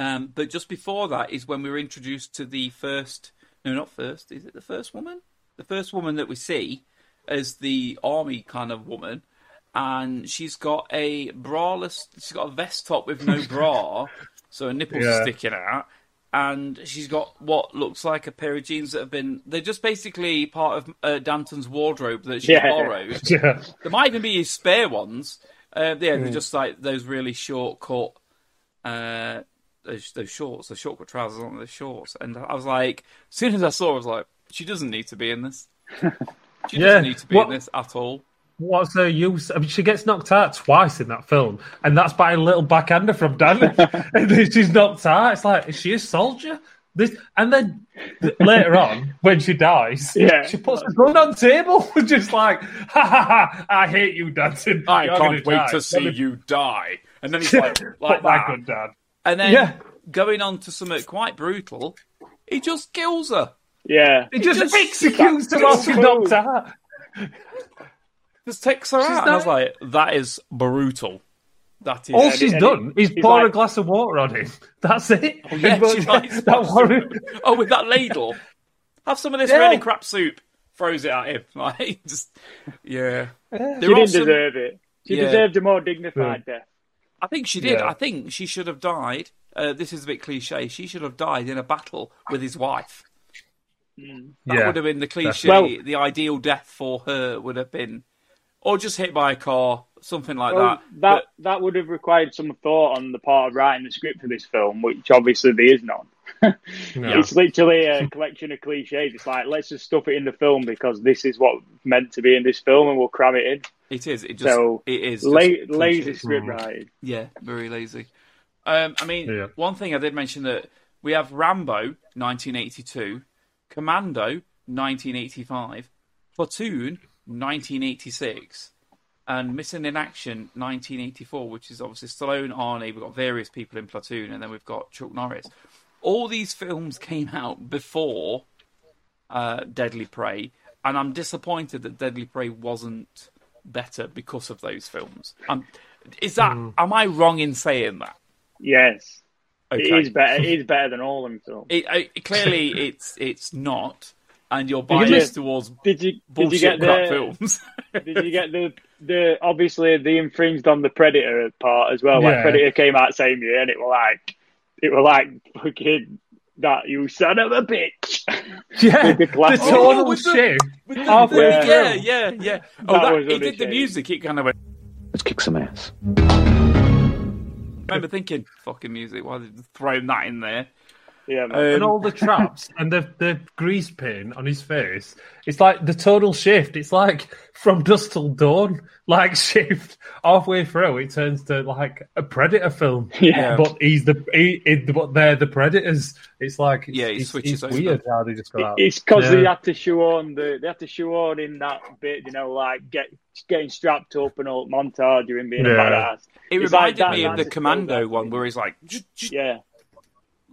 Um, but just before that is when we were introduced to the first. No, not first. Is it the first woman? The first woman that we see as the army kind of woman, and she's got a braless. She's got a vest top with no bra, so her nipples are sticking out, and she's got what looks like a pair of jeans that have been. They're just basically part of uh, Danton's wardrobe that she Yeah. borrowed. Yeah. There might even be his spare ones. Uh, yeah, they're just like those really short cut uh, those, those shorts, the short trousers on the shorts, and I was like, as soon as I saw, it, I was like, she doesn't need to be in this. She Yeah. doesn't need to be What- in this at all. What's her use? I mean, she gets knocked out twice in that film, and that's by a little backhander from Dan. and she's knocked out. It's like, is she a soldier? This, and then later on, when she dies, Yeah. she puts a gun on the table, just like, ha ha ha! I hate you, Danton. I You're can't wait die. to see me you die. And then he's like, like my that. gun down. And then Yeah. going on to something quite brutal, he just kills her. Yeah. He just, just- executes her while she's cool. knocked out. Just takes her out. And I was like, that is brutal. That is. All and she's he- done is he's pour a glass of water on him. That's it. Oh, yeah, But she that spots one- oh, with that ladle. Have some of this Yeah. really crap soup. Throws it at him. Like, just, yeah. She didn't some- deserve it. She Yeah. deserved a more dignified death. I think she did. Yeah. I think she should have died. Uh, this is a bit cliche. She should have died in a battle with his wife. That Yeah. would have been the cliche. Well- the ideal death for her would have been, or just hit by a car, something like Well, that. that that would have required some thought on the part of writing the script for this film, which obviously there is none. No. It's literally a collection of cliches. It's like let's just stuff it in the film because this is what's meant to be in this film, and we'll cram it in. It is. It just. So, it is. La- just lazy cliches. script writing. Yeah, very lazy. Um, I mean, Yeah. one thing I did mention that we have Rambo 1982, Commando 1985, Platoon 1986, and Missing in Action 1984, which is obviously Stallone, Arnie. We've got various people in Platoon, and then we've got Chuck Norris. All these films came out before uh, Deadly Prey, and I'm disappointed that Deadly Prey wasn't better because of those films. Um, is that am I wrong in saying that? Yes, Okay. it is better. It is better than all of them films. It, it- clearly, it's it's not, and you're you biased get- towards Did you did you get crap the films. did you get the the obviously the infringed on the Predator part as well? Like Predator came out same year, and it were like it were like fucking that you son of a bitch. Yeah, With the the glass- tonal Oh, with the- shift. With the- halfway the- through. yeah, yeah, yeah. Oh, That that, was he did the music. It kind of went. Let's kick some ass. I remember thinking, "Fucking music! Why did they throw that in there?" Yeah, man. Um, and all the traps and the the grease paint on his face. It's like the tonal shift. It's like from dusk till dawn, like shift halfway through. It turns to like a predator film. Yeah. but he's the he, he- but they're the predators. It's like Yeah, he it's, switches it's weird how they just go out. It's because Yeah. they had to shoehorn the they had to show on in that bit, you know, like get getting strapped up and all montage of him being Yeah. a badass. It It's like reminded that- me of the Commando one, where he's like, Yeah,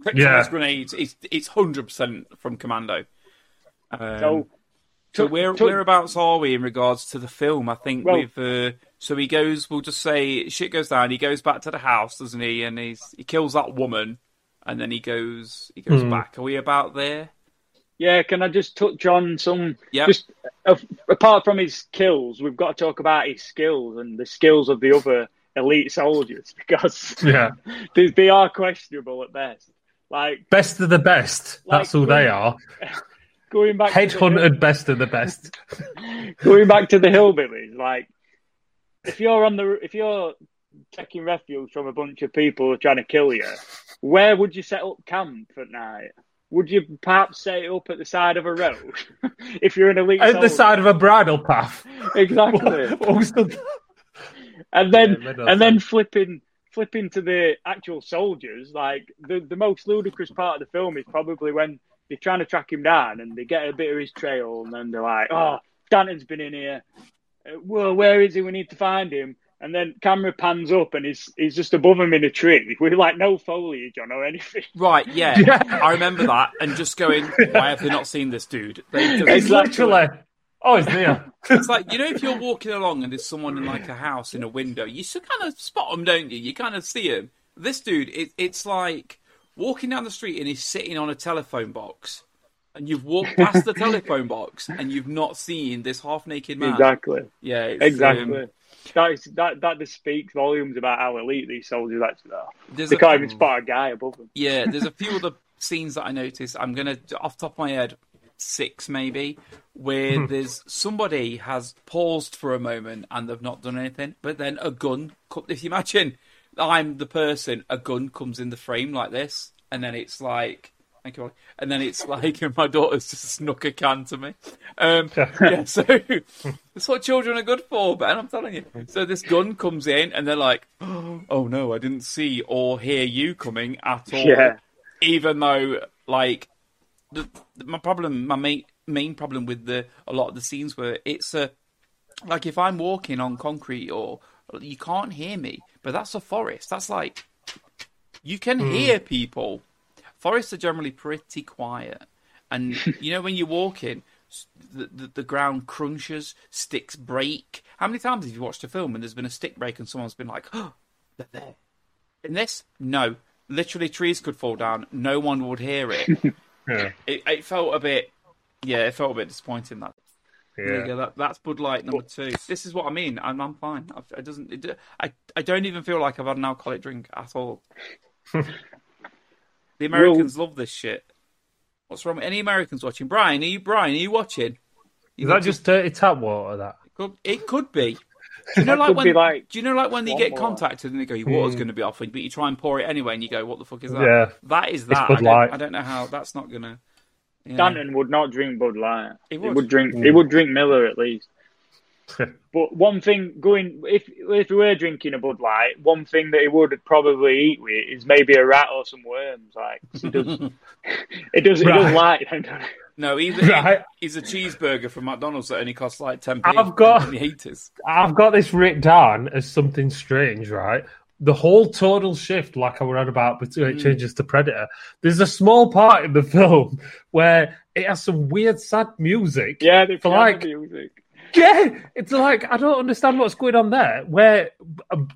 "Kryptonite Yeah. grenades." It's it's hundred percent from Commando. Um, so So where took- whereabouts are we in regards to the film? I think Well- with uh, so he goes. We'll just say shit goes down. He goes back to the house, doesn't he? And he's he kills that woman, and then he goes he goes Hmm. back. Are we about there? yeah, can I just touch on some? Yeah. Just uh, apart from his kills, we've got to talk about his skills and the skills of the other elite soldiers because yeah, they, they are questionable at best. Like best of the best. That's all who they are. going back to the hill- Headhunted, best of the best. going back to the hillbillies, like if you're on the if you're taking refuge from a bunch of people trying to kill you, where would you set up camp at night? Would you perhaps set it up at the side of a road if you're an elite? At the side of a bridle path. exactly. What was the- and then Yeah, and then flipping flipping to the actual soldiers. Like the the most ludicrous part of the film is probably when they're trying to track him down and they get a bit of his trail, and then they're like, "Oh, Danton's been in here. Uh, well, where is he? We need to find him." And then camera pans up and he's he's just above him in a tree with like no foliage on or anything. Right, yeah, Yeah. I remember that, and just going, why have they not seen this dude? They It's literally. Oh, it's there. It's like you know, if you're walking along and there's someone in like a house in a window, you still kind of spot them, don't you? You kind of see him. This dude, it, it's like walking down the street and he's sitting on a telephone box, and you've walked past the telephone box and you've not seen this half-naked man. Exactly. Yeah, Exactly. um, that is that that just speaks volumes about how elite these soldiers actually are. there's They a- can't even spot a guy above them. Yeah, there's a few other scenes that I noticed. I'm gonna, off the top of my head, six maybe, where there's somebody has paused for a moment and they've not done anything, but then a gun. If you imagine, I'm the person. A gun comes in the frame like this, and then it's like. Thank you. Ollie. And then it's like my daughter's just snuck a can to me. Um, yeah, so that's what children are good for, Ben. I'm telling you. So this gun comes in, and they're like, "Oh no, I didn't see or hear you coming at all." Yeah. Even though, like, the, my problem, my main main problem with the a lot of the scenes where it's a like if I'm walking on concrete or you can't hear me, but that's a forest. That's like you can hmm. hear people. Forests are generally pretty quiet, and you know when you're walking, the, the the ground crunches, sticks break. How many times have you watched a film and there's been a stick break and someone's been like, "Oh, they're there." In this, no, literally trees could fall down. No one would hear it. Yeah. it, it felt a bit, yeah, it felt a bit disappointing that. Yeah. go. That, that's Bud Light number two. This is what I mean. I'm, I'm fine. I've, it doesn't. It, I I don't even feel like I've had an alcoholic drink at all. the Americans love this shit. What's wrong? Any Americans watching? Brian, are you Brian? Are you watching? You Is that just dirty tap water? That could, it could be. Do you know like when? be like do you know like when you get water. contacted and they go, "Your water's going to be off," but you try and pour it anyway, and you go, "What the fuck is that?" Yeah. that is It's that. I don't, I don't know how that's not gonna. Yeah. Danton would not drink Bud Light. He He would. would, drink. He would drink Miller at least. Hmm. But one thing going if if we were drinking a Bud Light, one thing that he would probably eat with is maybe a rat or some worms. Like he does, it does, it Right. does like them. Don't it? No, he's, Right. he's a cheeseburger from McDonald's that only costs like ten p. I've got- in the heaters. I've got this written down as something strange, right? The whole total shift, like I was on about, between it changes to Predator. There's a small part in the film where it has some weird, sad music. Yeah, they For piano like- music. Yeah, it's like I don't understand what's going on there. Where um,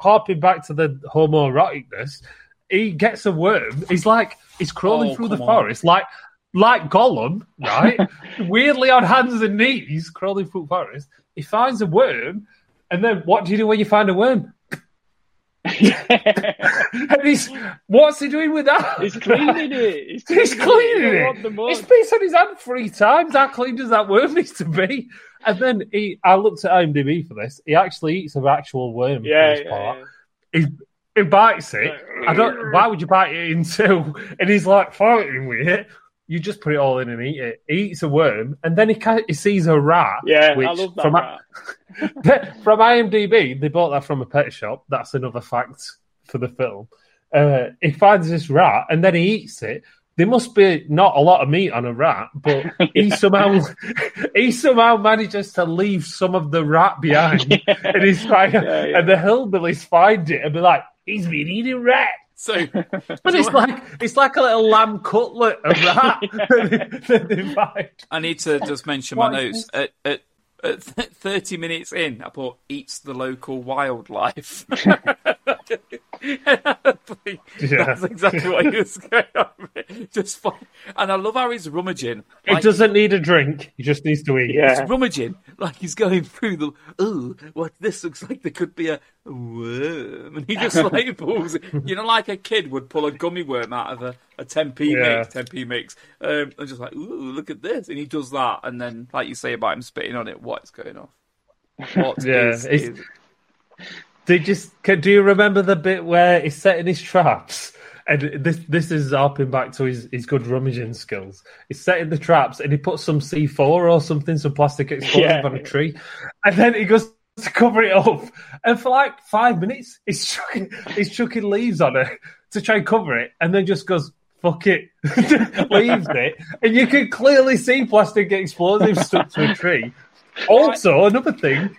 harping back to the homoeroticness, he gets a worm. He's like he's crawling Oh, through the on. forest, like like Gollum, right? Weirdly on hands and knees, crawling through forest. He finds a worm, and then what do you do when you find a worm? And he's what's he doing with that? He's cleaning it. He's He's cleaning He don't the it. mud. He's pissed on his hand three times. How clean does that worm need to be? And then he, I looked at IMDb for this. He actually eats an actual worm. Yeah, yeah, part. yeah. He, he bites it. I don't. Why would you bite it in two? And he's like fighting with it. You just put it all in and eat it. He eats a worm, and then he ca- he sees a rat. Yeah, which I love that. from, rat. from IMDb, they bought that from a pet shop. That's another fact for the film. Uh, he finds this rat and then he eats it. There must be not a lot of meat on a rat, but he somehow he somehow manages to leave some of the rat behind, and he's like, Yeah, yeah. and the hillbillies find it and be like, "He's been eating rat." So, But it's like it's like a little lamb cutlet of rat that. I need to just mention my notes. At, at, at 30 minutes in, I put eats the local wildlife. That's exactly what he was going on with. Just fun. And I love how he's rummaging. It Like, doesn't need a drink; he just needs to eat. Yeah. He's rummaging. Like he's going through the, ooh, what this looks like there could be a worm. And he just like pulls it. You know, like a kid would pull a gummy worm out of a, a 10p Yeah. mix, 10p mix. Um, and just like, ooh, look at this. And he does that. And then, like you say about him spitting on it, what is going on? What Yeah, is- is- They just can, do you remember the bit where he's setting his traps? And this this is harping back to his, his good rummaging skills. He's setting the traps and he puts some C four or something, some plastic explosive Yeah. on a tree, and then he goes to cover it up. And for like five minutes, he's chucking he's chucking leaves on it to try and cover it, and then just goes fuck it, leaves it, and you can clearly see plastic explosives stuck to a tree. Also, another thing.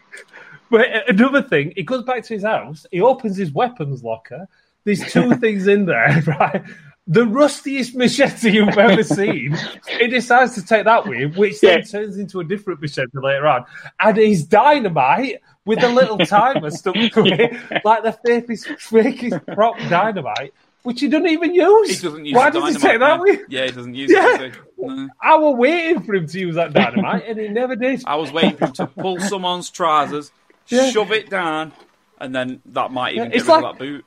But uh, another thing, he goes back to his house. He opens his weapons locker. There's two things in there, right? The rustiest machete you've ever seen. He decides to take that with him, which then turns into a different machete later on. And he's dynamite with a little timer stuck to it, like the fakest, fakest prop dynamite, which he doesn't even use. he doesn't use Why does he take that with? Yeah, he doesn't use Yeah. it. No. I was waiting for him to use that dynamite, and he never did. I was waiting for him to pull someone's trousers, Yeah. shove it down, and then that might even Yeah, get it's rid of like- that boot.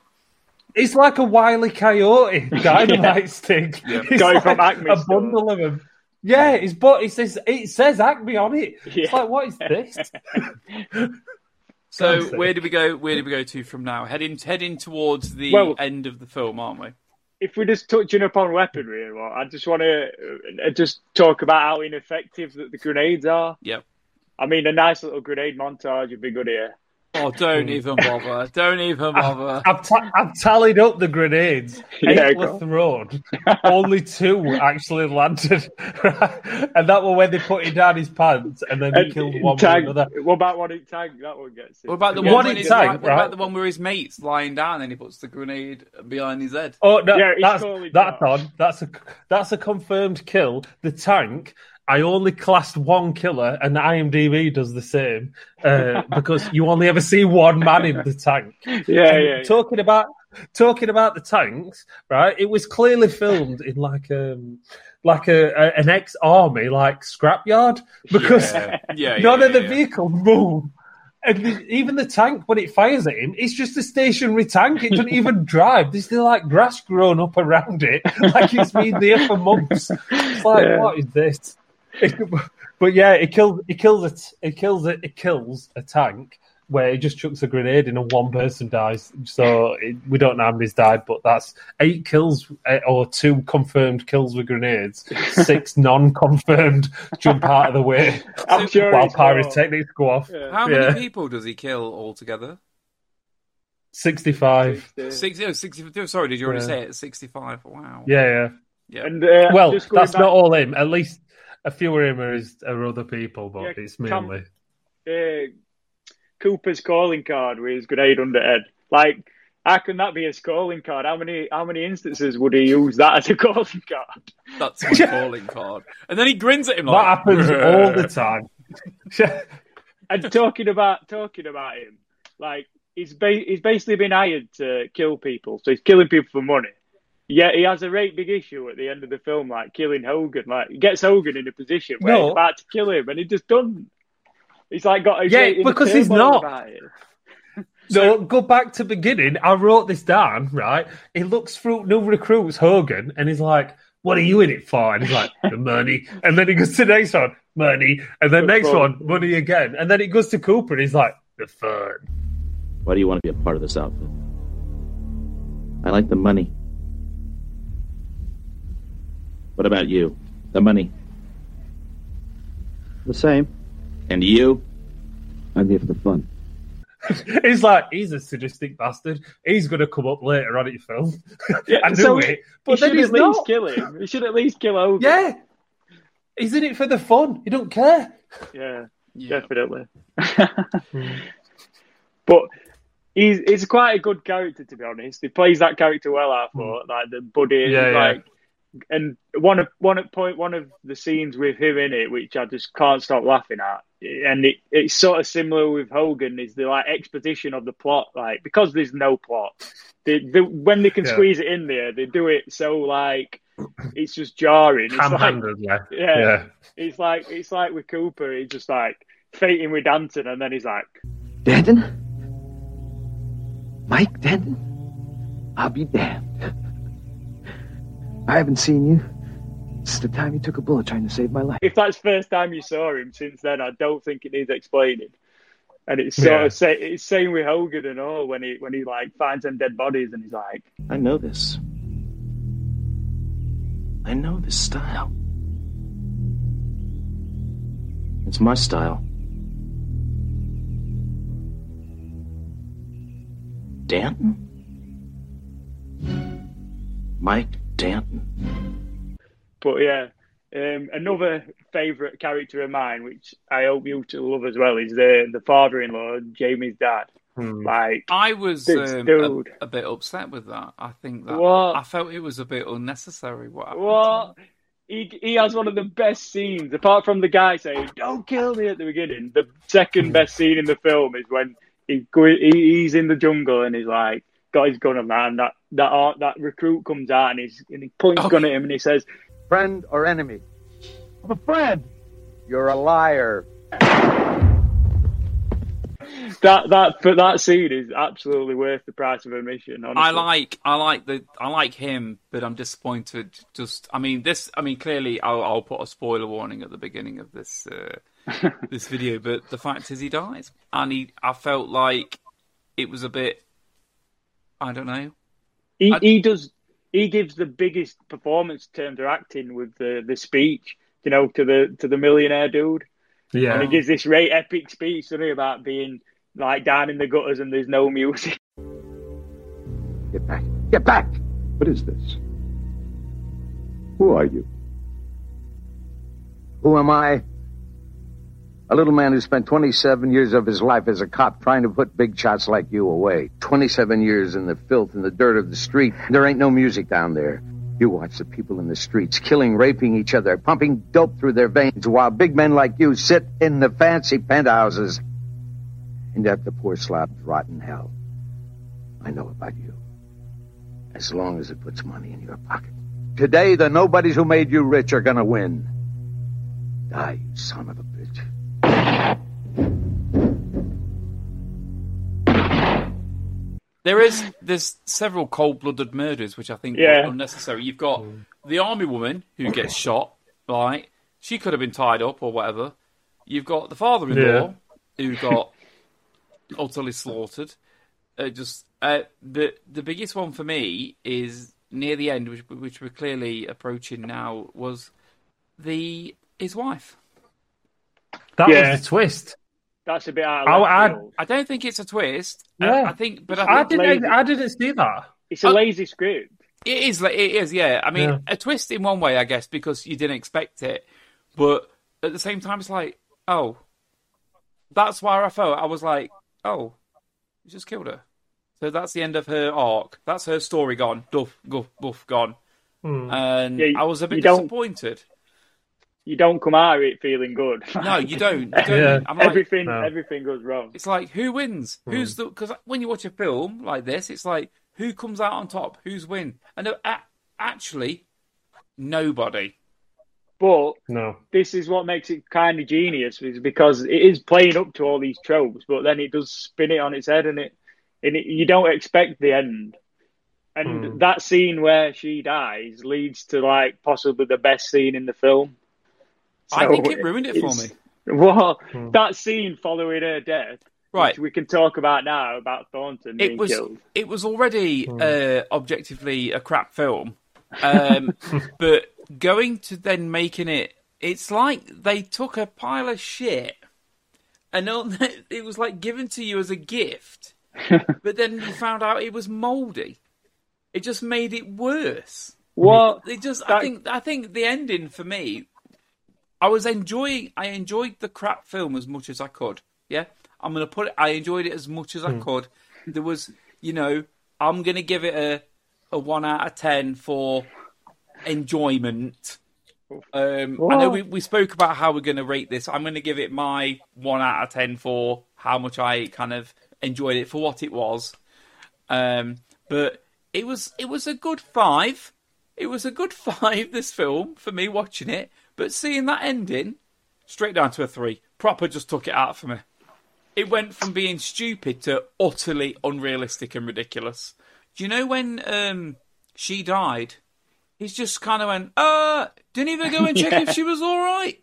It's like a wily coyote dynamite stick. Yeah. It's Going like from Acme a store. bundle of them. Yeah, it's but it says it says Acme on it. It's like what is this? So where do we go? Where do we go to from now? Heading heading towards the Well- end of the film, aren't we? if we're just touching upon weaponry and I just want to uh, just talk about how ineffective that the grenades are. Yep. I mean, a nice little grenade montage would be good here. Oh, don't hmm. even bother! Don't even bother! I've, I've tallied up the grenades. Yeah, Eight go were thrown. Only two actually landed. and that was when they put it down his pants and then they And killed in one with tank, another. what about one in tank? That one gets it. What about the Yeah, one? one in tank, like- what about the one where his mate's lying down and he puts the grenade behind his head? Oh no, Yeah, that's calling that's on. That's a that's a confirmed kill. The tank. I only classed one killer, and IMDb does the same uh, because you only ever see one man in the tank. yeah, yeah, yeah. Talking about talking about the tanks, right? It was clearly filmed in like um like a, a an ex army like scrapyard because Yeah, yeah, none of the vehicles move. And the, even the tank, when it fires at him, it's just a stationary tank. It doesn't even drive. There's still like grass growing up around it, like it's been there for months. It's like, what is this? But yeah, it kills. It kills it. It kills it. It kills a tank where it just chucks a grenade in and one person dies. So it, we don't know how many's died, but that's eight kills eh, or two confirmed kills with grenades, six non-confirmed jump out of the way I'm sure while it's more. pyrotechnics go off. Yeah. How Yeah. many people does he kill altogether? Sixty-five. Six, oh, 60 Sorry, did you already Yeah. say it? Sixty-five. Wow. Yeah, yeah. Yeah. And uh, Well, that's back, not all him. At least a few of him are, other people, but Yeah, it's Cam- mainly. uh, Cooper's calling card with his grenade under head. Like, how can that be his calling card? How many how many instances would he use that as a calling card? That's my calling card. And then he grins at him That like happens all the time. And talking about talking about him, like he's ba- he's basically been hired to kill people, so he's killing people for money. Yeah, he has a great big issue at the end of the film, like killing Hogan. Like he gets Hogan in a position where No. he's about to kill him, and he just doesn't. He's like got a Yeah, because he's not. about it. So go back to beginning. I wrote this down, right? He looks through new recruits, Hogan, and he's like, What are you in it for? And he's like, The money. And then he goes to the next one, money. And then The next fun. one, money again. And then he goes to Cooper and he's like, The fun. Why do you want to be a part of this outfit? I like the money. What about you? The money. The same. And you? I'm here for the fun. He's like, he's a sadistic bastard. He's going to come up later on in film. Yeah, I knew so he- it. But he then should he's at least not. kill him. He should at least kill Hogan. Yeah. He's in it for the fun. He don't care. yeah, Yeah. definitely. but he's he's quite a good character to be honest. He plays that character well. I thought, mm. like the buddy. Yeah, yeah. Like. And one of one of point one of the scenes with him in it, which I just can't stop laughing at, and it, it's sort of similar with Hogan, is the like exposition of the plot, like because there's no plot, they, they, when they can Yeah. squeeze it in there, they do it so like it's just jarring. It's like, yeah. yeah, Yeah. it's like it's like with Cooper, he's just like fighting with Danton, and then he's like, Danton? Mike Danton? I'll be damned. I haven't seen you since the time you took a bullet trying to save my life. if that's the first time you saw him since then, I don't think it needs explaining. And it's sort Yeah. of say, it's same with Hogan and all when he when he like finds them dead bodies and he's like, I know this. I know this style. It's my style. Danton? Mike Danton. but yeah. Um, another favourite character of mine, which I hope you two love as well, is the the father-in-law, Jamie's dad. Hmm. Like, I was um, a, a bit upset with that. I think that What? I felt it was a bit unnecessary. What? what? He, he has one of the best scenes, apart from the guy saying "Don't kill me" at the beginning. The second best scene in the film is when he, he he's in the jungle and he's like got his gun on that, and that that art, that recruit comes out and he's and he points Oh. gun at him and he says, Friend or enemy? I'm a friend. You're a liar. that that but that scene is absolutely worth the price of admission. Honestly. I like I like the I like him, but I'm disappointed. Just I mean this. I mean clearly I'll, I'll put a spoiler warning at the beginning of this uh, this video, but the fact is he dies, and he I felt like it was a bit. I don't know. He I- he does he gives the biggest performance in terms of acting with the the speech, you know, to the to the millionaire dude. Yeah. And he gives this great epic speech doesn't about being like down in the gutters and there's no music. Get back. Get back! What is this? Who are you? Who am I? A little man who spent 27 years of his life as a cop trying to put big shots like you away. 27 years in the filth and the dirt of the street. There ain't no music down there. You watch the people in the streets killing, raping each other, pumping dope through their veins while big men like you sit in the fancy penthouses and let the poor slobs rot in hell. I know about you. As long as it puts money in your pocket. Today, the nobodies who made you rich are gonna win. Die, you son of a bitch. There is there's several cold blooded murders which I think Yeah. were unnecessary. You've got the army woman who gets shot, right? She could have been tied up or whatever. You've got the father in law who got utterly slaughtered. Uh, just uh, the the biggest one for me is near the end, which which we're clearly approaching now, was the his wife. That Yeah. was the twist. That's a bit out of I- left I- field. I don't think it's a twist. Uh, Yeah. I think, but I I didn't. lazy. I didn't see that. It's a Uh, lazy script. It is. It is. Yeah. I mean, Yeah. a twist in one way, I guess, because you didn't expect it, but at the same time, it's like, oh, that's why I felt. I was like, oh, you just killed her. So that's the end of her arc. That's her story gone. Duff, guff, buff, gone. Hmm. And Yeah, you- I was a bit you don't- disappointed. You don't come out of it feeling good. No, you don't. You don't. Yeah. I'm like, everything No. everything goes wrong. It's like who wins? Hmm. Who's the? Because when you watch a film like this, it's like who comes out on top? Who's win? And uh, actually, nobody. But No. this is what makes it kind of genius, is because it is playing up to all these tropes, but then it does spin it on its head, and it and it, you don't expect the end. And Hmm. that scene where she dies leads to like possibly the best scene in the film. I think it ruined it for me. Well, Hmm. that scene following her death, Right. which we can talk about now about Thornton being It was killed. it was already uh, objectively a crap film, um, but going to then making it, it's like they took a pile of shit, and on- it was like given to you as a gift, but then you found out it was mouldy. It just made it worse. Well, It just, I think, I think the ending for me, I was enjoying, I enjoyed the crap film as much as I could. Yeah, I'm gonna put it. I enjoyed it as much as I could. There was, you know, I'm gonna give it a a one out of ten for enjoyment. Um, I know we, we spoke about how we're going to rate this. I'm going to give it my one out of ten for how much I kind of enjoyed it for what it was. Um, but it was it was a good five. It was a good five. This film for me watching it, but seeing that ending, straight down to a three. Proper just took it out for me. It went from being stupid to utterly unrealistic and ridiculous. Do you know when um, she died? He's just kind of went, uh, didn't even go and check if she was all right.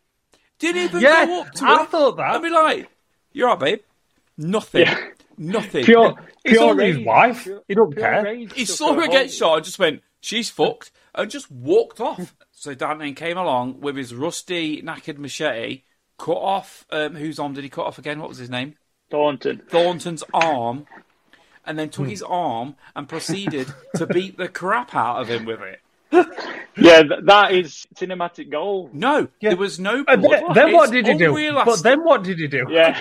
Didn't even Yeah, go up to I her. thought that. I'd be like, "You're right, babe." Nothing. Yeah. Nothing. Pure, It's pure only his wife. Pure- He don't care. He saw her her get shot and just went, "She's fucked," and just walked off. So Dan came along with his rusty, knackered machete, cut off. Um, whose arm did he cut off again? What was his name? Thornton. Thornton's arm, and then took his arm and proceeded to beat the crap out of him with it. Yeah, that is cinematic gold. No, there was no. And blood. then, then what did he do? unrealistic. But then what did he do? Yeah.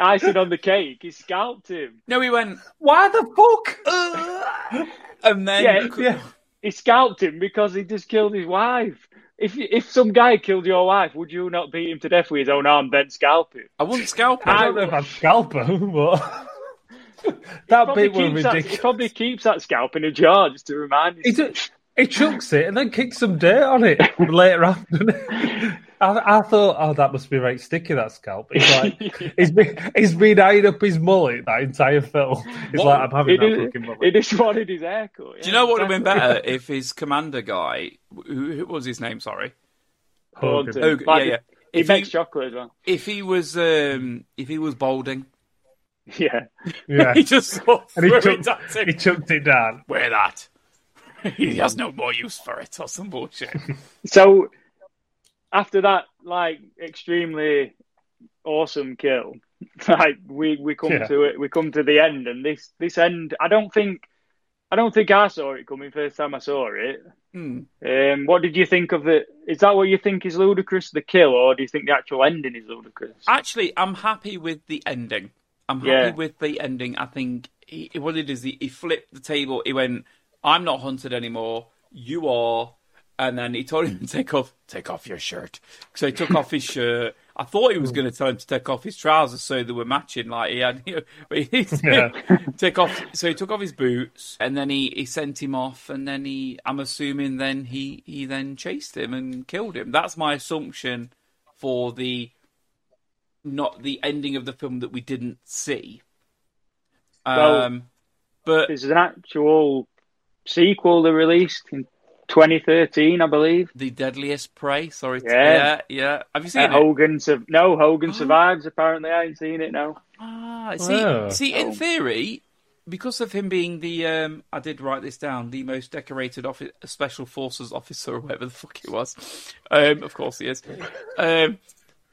Icing on the cake. He scalped him. no, he went, Why the fuck? and then Yeah, yeah. He scalped him because he just killed his wife. If if some guy killed your wife, would you not beat him to death with his own arm, then scalp him? I wouldn't scalp him. I him. don't know if I'd scalp him, but that Probably bit was keeps that, he probably keeps that scalp in a jar just to remind He you. do- he chucks it and then kicks some dirt on it later on. I, I thought, oh, that must be right sticky, that scalp. He's like, he's been, he's been eyeing up his mullet that entire film. He's What- like, I'm having He, that fucking mullet. he just wanted his haircut. Do you know what would have been better if his commander guy, who, who was his name? Sorry, Hogan. Hogan, Like, yeah, yeah. He If makes he, chocolate as well. if he was, um, if he was balding, Yeah. Yeah. he just sort of and he threw chucked, it at he chucked it down. Wear that. he has no more use for it, or some bullshit. So after that, like extremely awesome kill, like we we come Yeah. to it, we come to the end, and this this end, I don't think, I don't think I saw it coming first time I saw it. Hmm. Um, what did you think of it? Is that what you think is ludicrous, the kill, or do you think the actual ending is ludicrous? Actually, I'm happy with the ending. I'm happy Yeah. with the ending. I think he, what it is, he, he flipped the table. He went, "I'm not hunted anymore. You are." And then he told him to take off, take off your shirt. So he took off his shirt. I thought he was going to tell him to take off his trousers so they were matching. Like he had, you know, but he Yeah. take off. So he took off his boots, and then he, he sent him off. And then he, I'm assuming, then he he then chased him and killed him. That's my assumption for the not the ending of the film that we didn't see. Well, Um, but There's an actual sequel they released in 2013, I believe. the deadliest prey. Sorry, to, Yeah. yeah, yeah. Have you seen Uh, it? Hogan, sur- no, Hogan survives. Apparently, I ain't seen it. No. Ah, see, Oh. see, in theory, because of him being the, um, I did write this down, the most decorated office, special forces officer, or whatever the fuck it was. Um, of course he is. Um,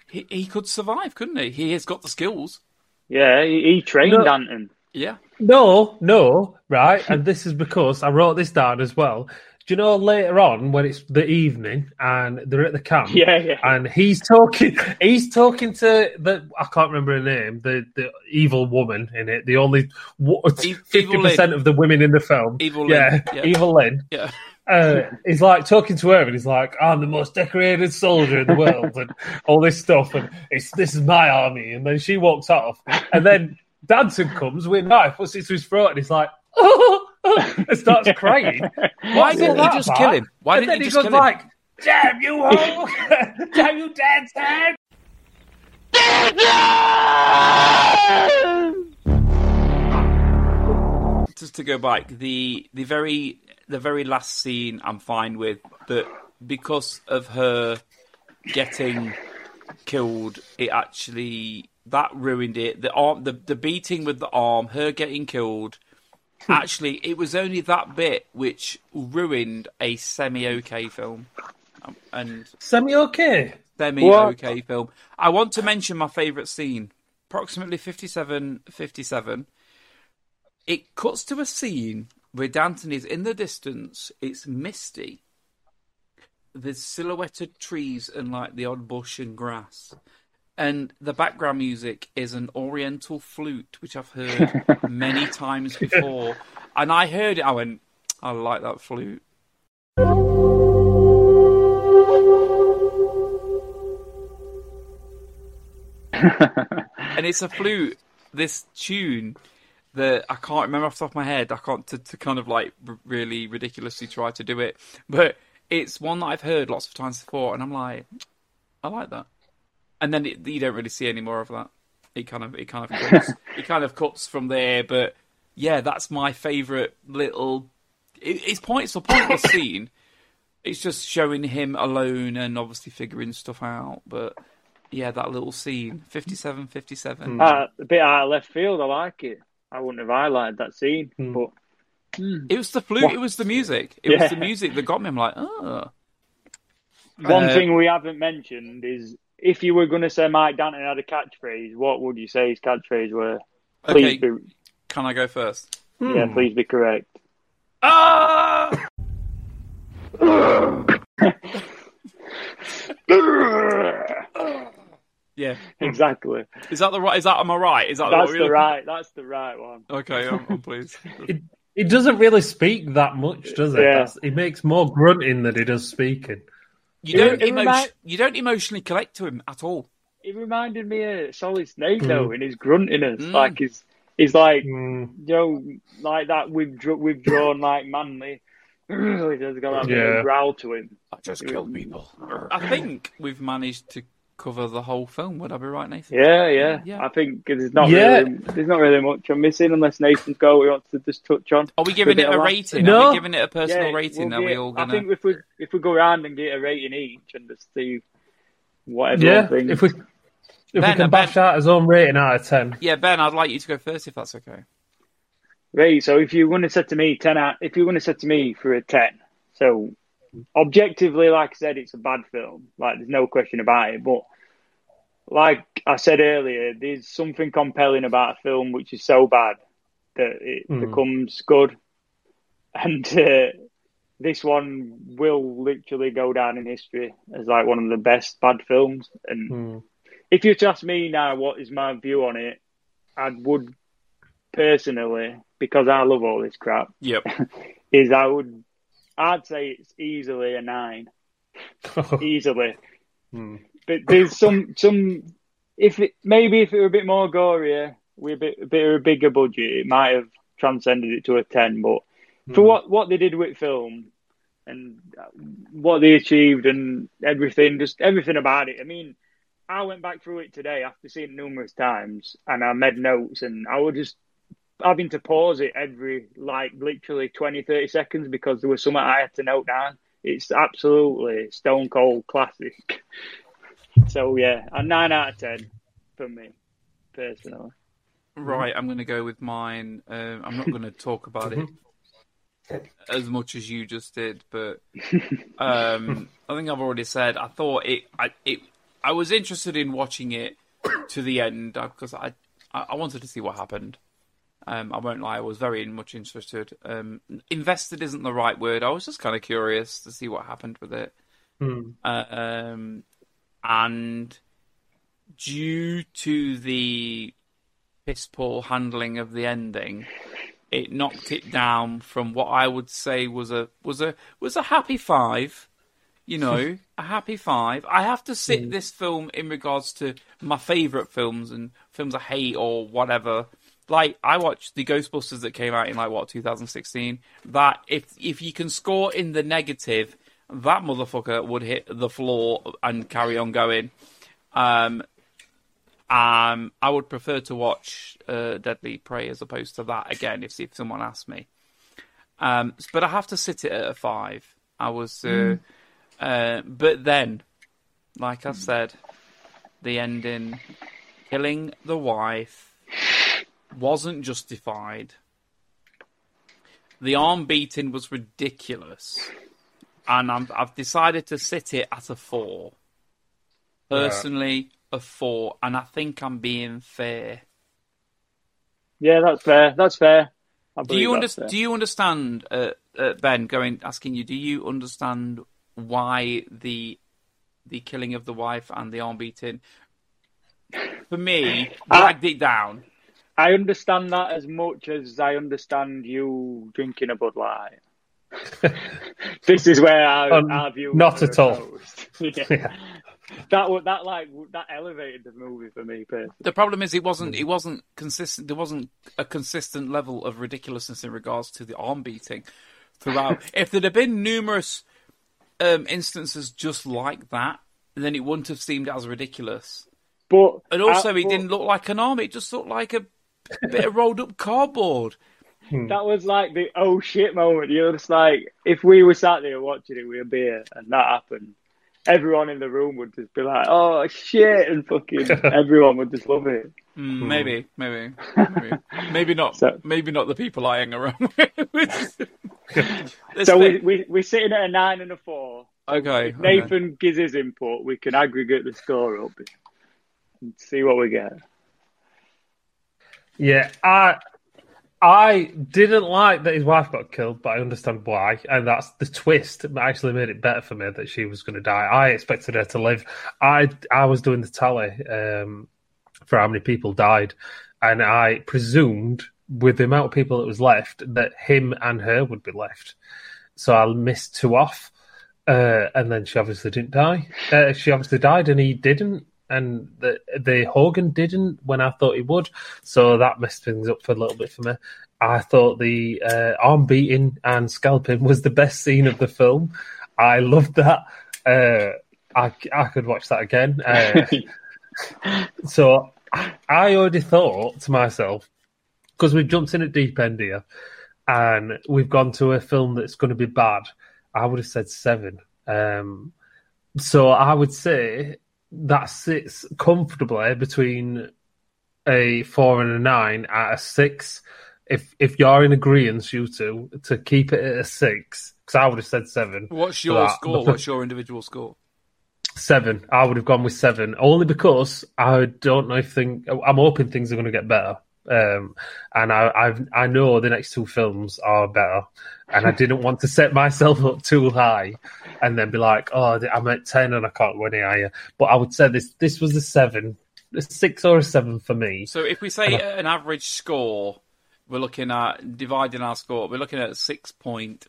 he, he could survive, couldn't he? He has got the skills. Yeah, he, he trained No. Anton. Yeah. No, no, right. And this is because I wrote this down as well. Do you know later on when it's the evening and they're at the camp? Yeah, yeah. And he's talking. He's talking to the. I can't remember her name. The the evil woman in it. The only fifty Evil percent of the women in the film. Evil yeah, Lynn, yeah. evil Lynn. Yeah. Uh, he's like talking to her, and he's like, "I'm the most decorated soldier in the world," and all this stuff, and it's this is my army. And then she walks off, and then Danton comes with a knife, puts it to his throat, and he's like, oh, oh, and starts crying. Why didn't all he just about? kill him? Why and didn't then he he just goes kill him? like, "Damn you, ho! Damn you, Danton!" just to go back, the the very the very last scene I'm fine with, but because of her getting killed, it actually that ruined it. The arm, the the beating with the arm, her getting killed. Actually, it was only that bit which ruined a semi-okay film, um, and Semi okay. semi-okay film. I want to mention my favourite scene. Approximately 57, 57. It cuts to a scene where Danton is in the distance. It's misty. There's silhouetted trees and like the odd bush and grass. And the background music is an oriental flute, which I've heard many times before. And I heard it, I went, I like that flute. and it's a flute. This tune that I can't remember off the top of my head. I can't to, to kind of like r- really ridiculously try to do it, but it's one that I've heard lots of times before, and I'm like, I like that. And then it, you don't really see any more of that. It kind of it kind of cuts, it kind of cuts from there, but yeah, that's my favourite little. It, it's point. It's a pointless scene. It's just showing him alone and obviously figuring stuff out, but yeah, that little scene, 57, 57. Uh, a bit out of left field. I like it. I wouldn't have highlighted that scene, but It was the flute. It was the music. It Yeah. was the music that got me. I'm like, oh. one Uh, thing we haven't mentioned is if you were going to say Mike Danton had a catchphrase, what would you say his catchphrase were? Okay, Please be, can I go first? yeah, please be correct. Ah! Yeah. exactly. Is that the right? Is that am I right? Is that That's we're the right. That's the right one. Okay, I'm, I'm pleased. It, it doesn't really speak that much, does it? Yeah. That's, it makes more grunting than it does speaking. You don't It- it emo- remind- You don't emotionally connect to him at all. He reminded me of Solid Snake though in his gruntiness, Mm. like he's he's like Mm. you know like that withdraw, withdrawn like manly He's got that Yeah. little growl to him. I just killed people. I think we've managed to cover the whole film. Would I be right, Nathan? Yeah, yeah. Yeah. I think there's not Yeah. really there's not really much I'm missing unless Nathan's got what he to just touch on. Are we giving For it a rating? No. Are we giving it a personal Yeah, rating? we'll Are we get- all I gonna? I think if we if we go around and get a rating each and just see whatever Yeah, thinks. if we if Ben, we can uh, bash Ben- out his own rating out of ten. Yeah, Ben, I'd like you to go first if that's okay. Right, so if you want to say to me ten out, if you want to say to me for a ten, so objectively, like I said, it's a bad film. Like there's no question about it. But like I said earlier, there's something compelling about a film which is so bad that it Mm. becomes good, and uh, this one will literally go down in history as like one of the best bad films. And Hmm. if you to ask me now, what is my view on it? I would personally, because I love all this crap, Yep. is I would, I'd say it's easily a nine, easily. Hmm. But there's some, some, if it maybe if it were a bit more gorier, with a bit, a bit of a bigger budget, it might have transcended it to a ten. But for hmm. what what they did with film and uh, what they achieved and everything, just everything about it. I mean, I went back through it today after seeing it numerous times, and I made notes, and I was just having to pause it every like literally 20, 30 seconds because there was something I had to note down. It's absolutely stone cold classic. So yeah, a nine out of ten for me personally. Right, I'm going to go with mine. Um, I'm not going to talk about it as much as you just did, but um, I think I've already said I thought it. I it. I was interested in watching it to the end because I I I wanted to see what happened. Um, I won't lie, I was very much interested. Um, invested isn't the right word. I was just kind of curious to see what happened with it. Hmm. Uh, um, and due to the piss poor handling of the ending, it knocked it down from what I would say was a was a was a happy five. You know, a happy five. I have to sit mm. this film in regards to my favourite films and films I hate or whatever. Like I watched the Ghostbusters that came out in like what 2016. That if if you can score in the negative, that motherfucker would hit the floor and carry on going. Um, um, I would prefer to watch uh, Deadly Prey as opposed to that again if if someone asked me. Um, but I have to sit it at a five. I was, uh, uh, but then, like I said, the ending, killing the wife, wasn't justified. The arm beating was ridiculous, and I'm, I've decided to sit it at a four. Personally, a four, and I think I'm being fair. Yeah, that's fair. That's fair. Do you under, fair. do you understand, uh, uh, Ben? Going asking you, do you understand why the the killing of the wife and the arm beating for me dragged it down? I understand that as much as I understand you drinking a Bud Light. this is where our, Um, our views not at all. yeah. Yeah. That wa- that like that elevated the movie for me personally. The problem is it wasn't it wasn't consistent. There wasn't a consistent level of ridiculousness in regards to the arm beating throughout. if there'd have been numerous um, instances just like that, then it wouldn't have seemed as ridiculous. But And also, uh, it but didn't look like an arm; it just looked like a bit of rolled up cardboard. That was like the oh shit moment. You're just like, if we were sat there watching it with a beer and that happened, everyone in the room would just be like, oh shit, and fucking everyone would just love it. Mm, maybe, maybe, maybe, maybe not. So- maybe not the people I hang around with. So we, we we're sitting at a nine and a four. okay, If okay. Nathan gives his input, we can aggregate the score up and see what we get. Yeah, I I didn't like that his wife got killed, but I understand why, and that's the twist that actually made it better for me that she was going to die. I expected her to live. I I was doing the tally um, for how many people died, and I presumed with the amount of people that was left that him and her would be left. So I missed two off, uh, and then she obviously didn't die. Uh, she obviously died, and he didn't and the the Hogan didn't when I thought he would, so that messed things up for a little bit for me. I thought the uh, arm beating and scalping was the best scene of the film. I loved that. Uh, I, I could watch that again. Uh, so I already thought to myself, because we've jumped in at deep end here and we've gone to a film that's going to be bad, I would have said seven. Um, so I would say that sits comfortably between a four and a nine at a six. If if you're in agreement, you two, to keep it at a six, because I would have said seven. What's your score? What's your individual score? Seven. I would have gone with seven, only because I don't know if thing. I'm hoping things are going to get better, um, and I I've, I know the next two films are better, and I didn't want to set myself up too high, and then be like, oh, I'm at ten and I can't go any higher. But I would say this this was a seven, a six or a seven for me. So if we say an average score, we're looking at dividing our score. We're looking at six point.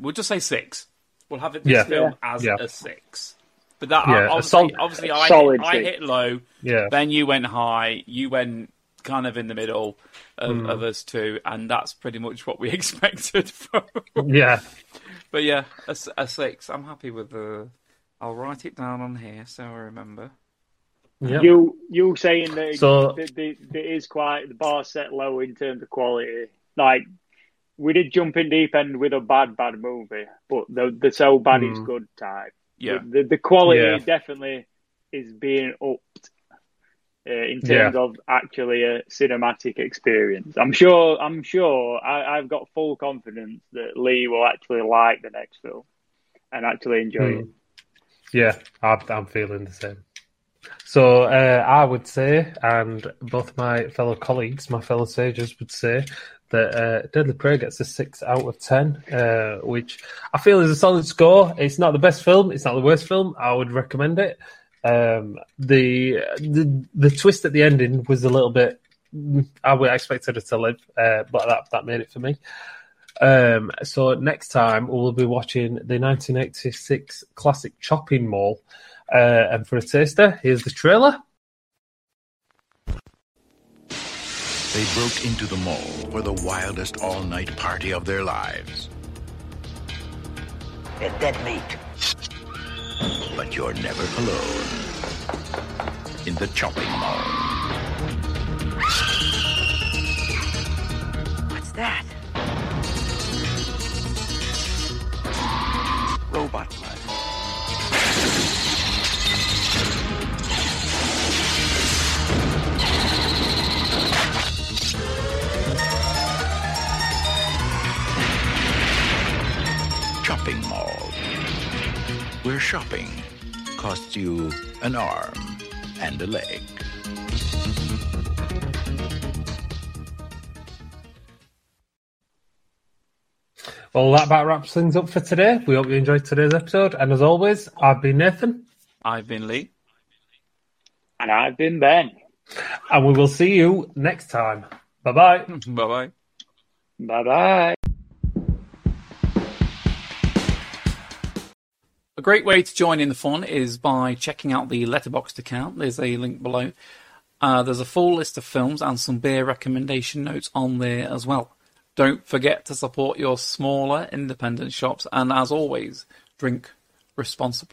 We'll just say six. We'll have it this Yeah. film as Yeah. a six. But that Yeah, obviously, sol- obviously I, hit, I hit low. Yeah. Then you went high. You went kind of in the middle of, Hmm. of us two, and that's pretty much what we expected from. Yeah, But yeah, a six. I'm happy with the. I'll write it down on here so I remember. yeah. You you saying that, So- that, that, that it is quite the bar set low in terms of quality. Like we did jump in deep end with a bad bad movie, but the the so bad it's Mm. good type. Yeah. The, the, the quality Yeah. definitely is being upped uh, in Yeah. terms of actually a cinematic experience. I'm sure. I'm sure. I, I've got full confidence that Lee will actually like the next film and actually enjoy Hmm. it. Yeah, I'm, I'm feeling the same. So uh, I would say, and both my fellow colleagues, my fellow sages, would say that uh, Deadly Prey gets a six out of ten, uh, which I feel is a solid score. It's not the best film, it's not the worst film. I would recommend it. Um, the the the twist at the ending was a little bit. I would expected it to live, uh, but that that made it for me. Um, so next time we'll be watching the 1986 classic Chopping Mall. Uh, and for a taster, here's the trailer. They broke into the mall for the wildest all night party of their lives. They're dead meat. But you're never alone. In the chopping mall. What's that? Robot blood. Chopping mall. Where shopping costs you an arm and a leg. Well, that about wraps things up for today. We hope you enjoyed today's episode. And as always, I've been Nathan, I've been Lee. And I've been Ben. and we will see you next time. Bye bye. Bye bye. Bye bye. A great way to join in the fun is by checking out the Letterboxd account. There's a link below. Uh, there's a full list of films and some beer recommendation notes on there as well. Don't forget to support your smaller independent shops, and as always, drink responsibly.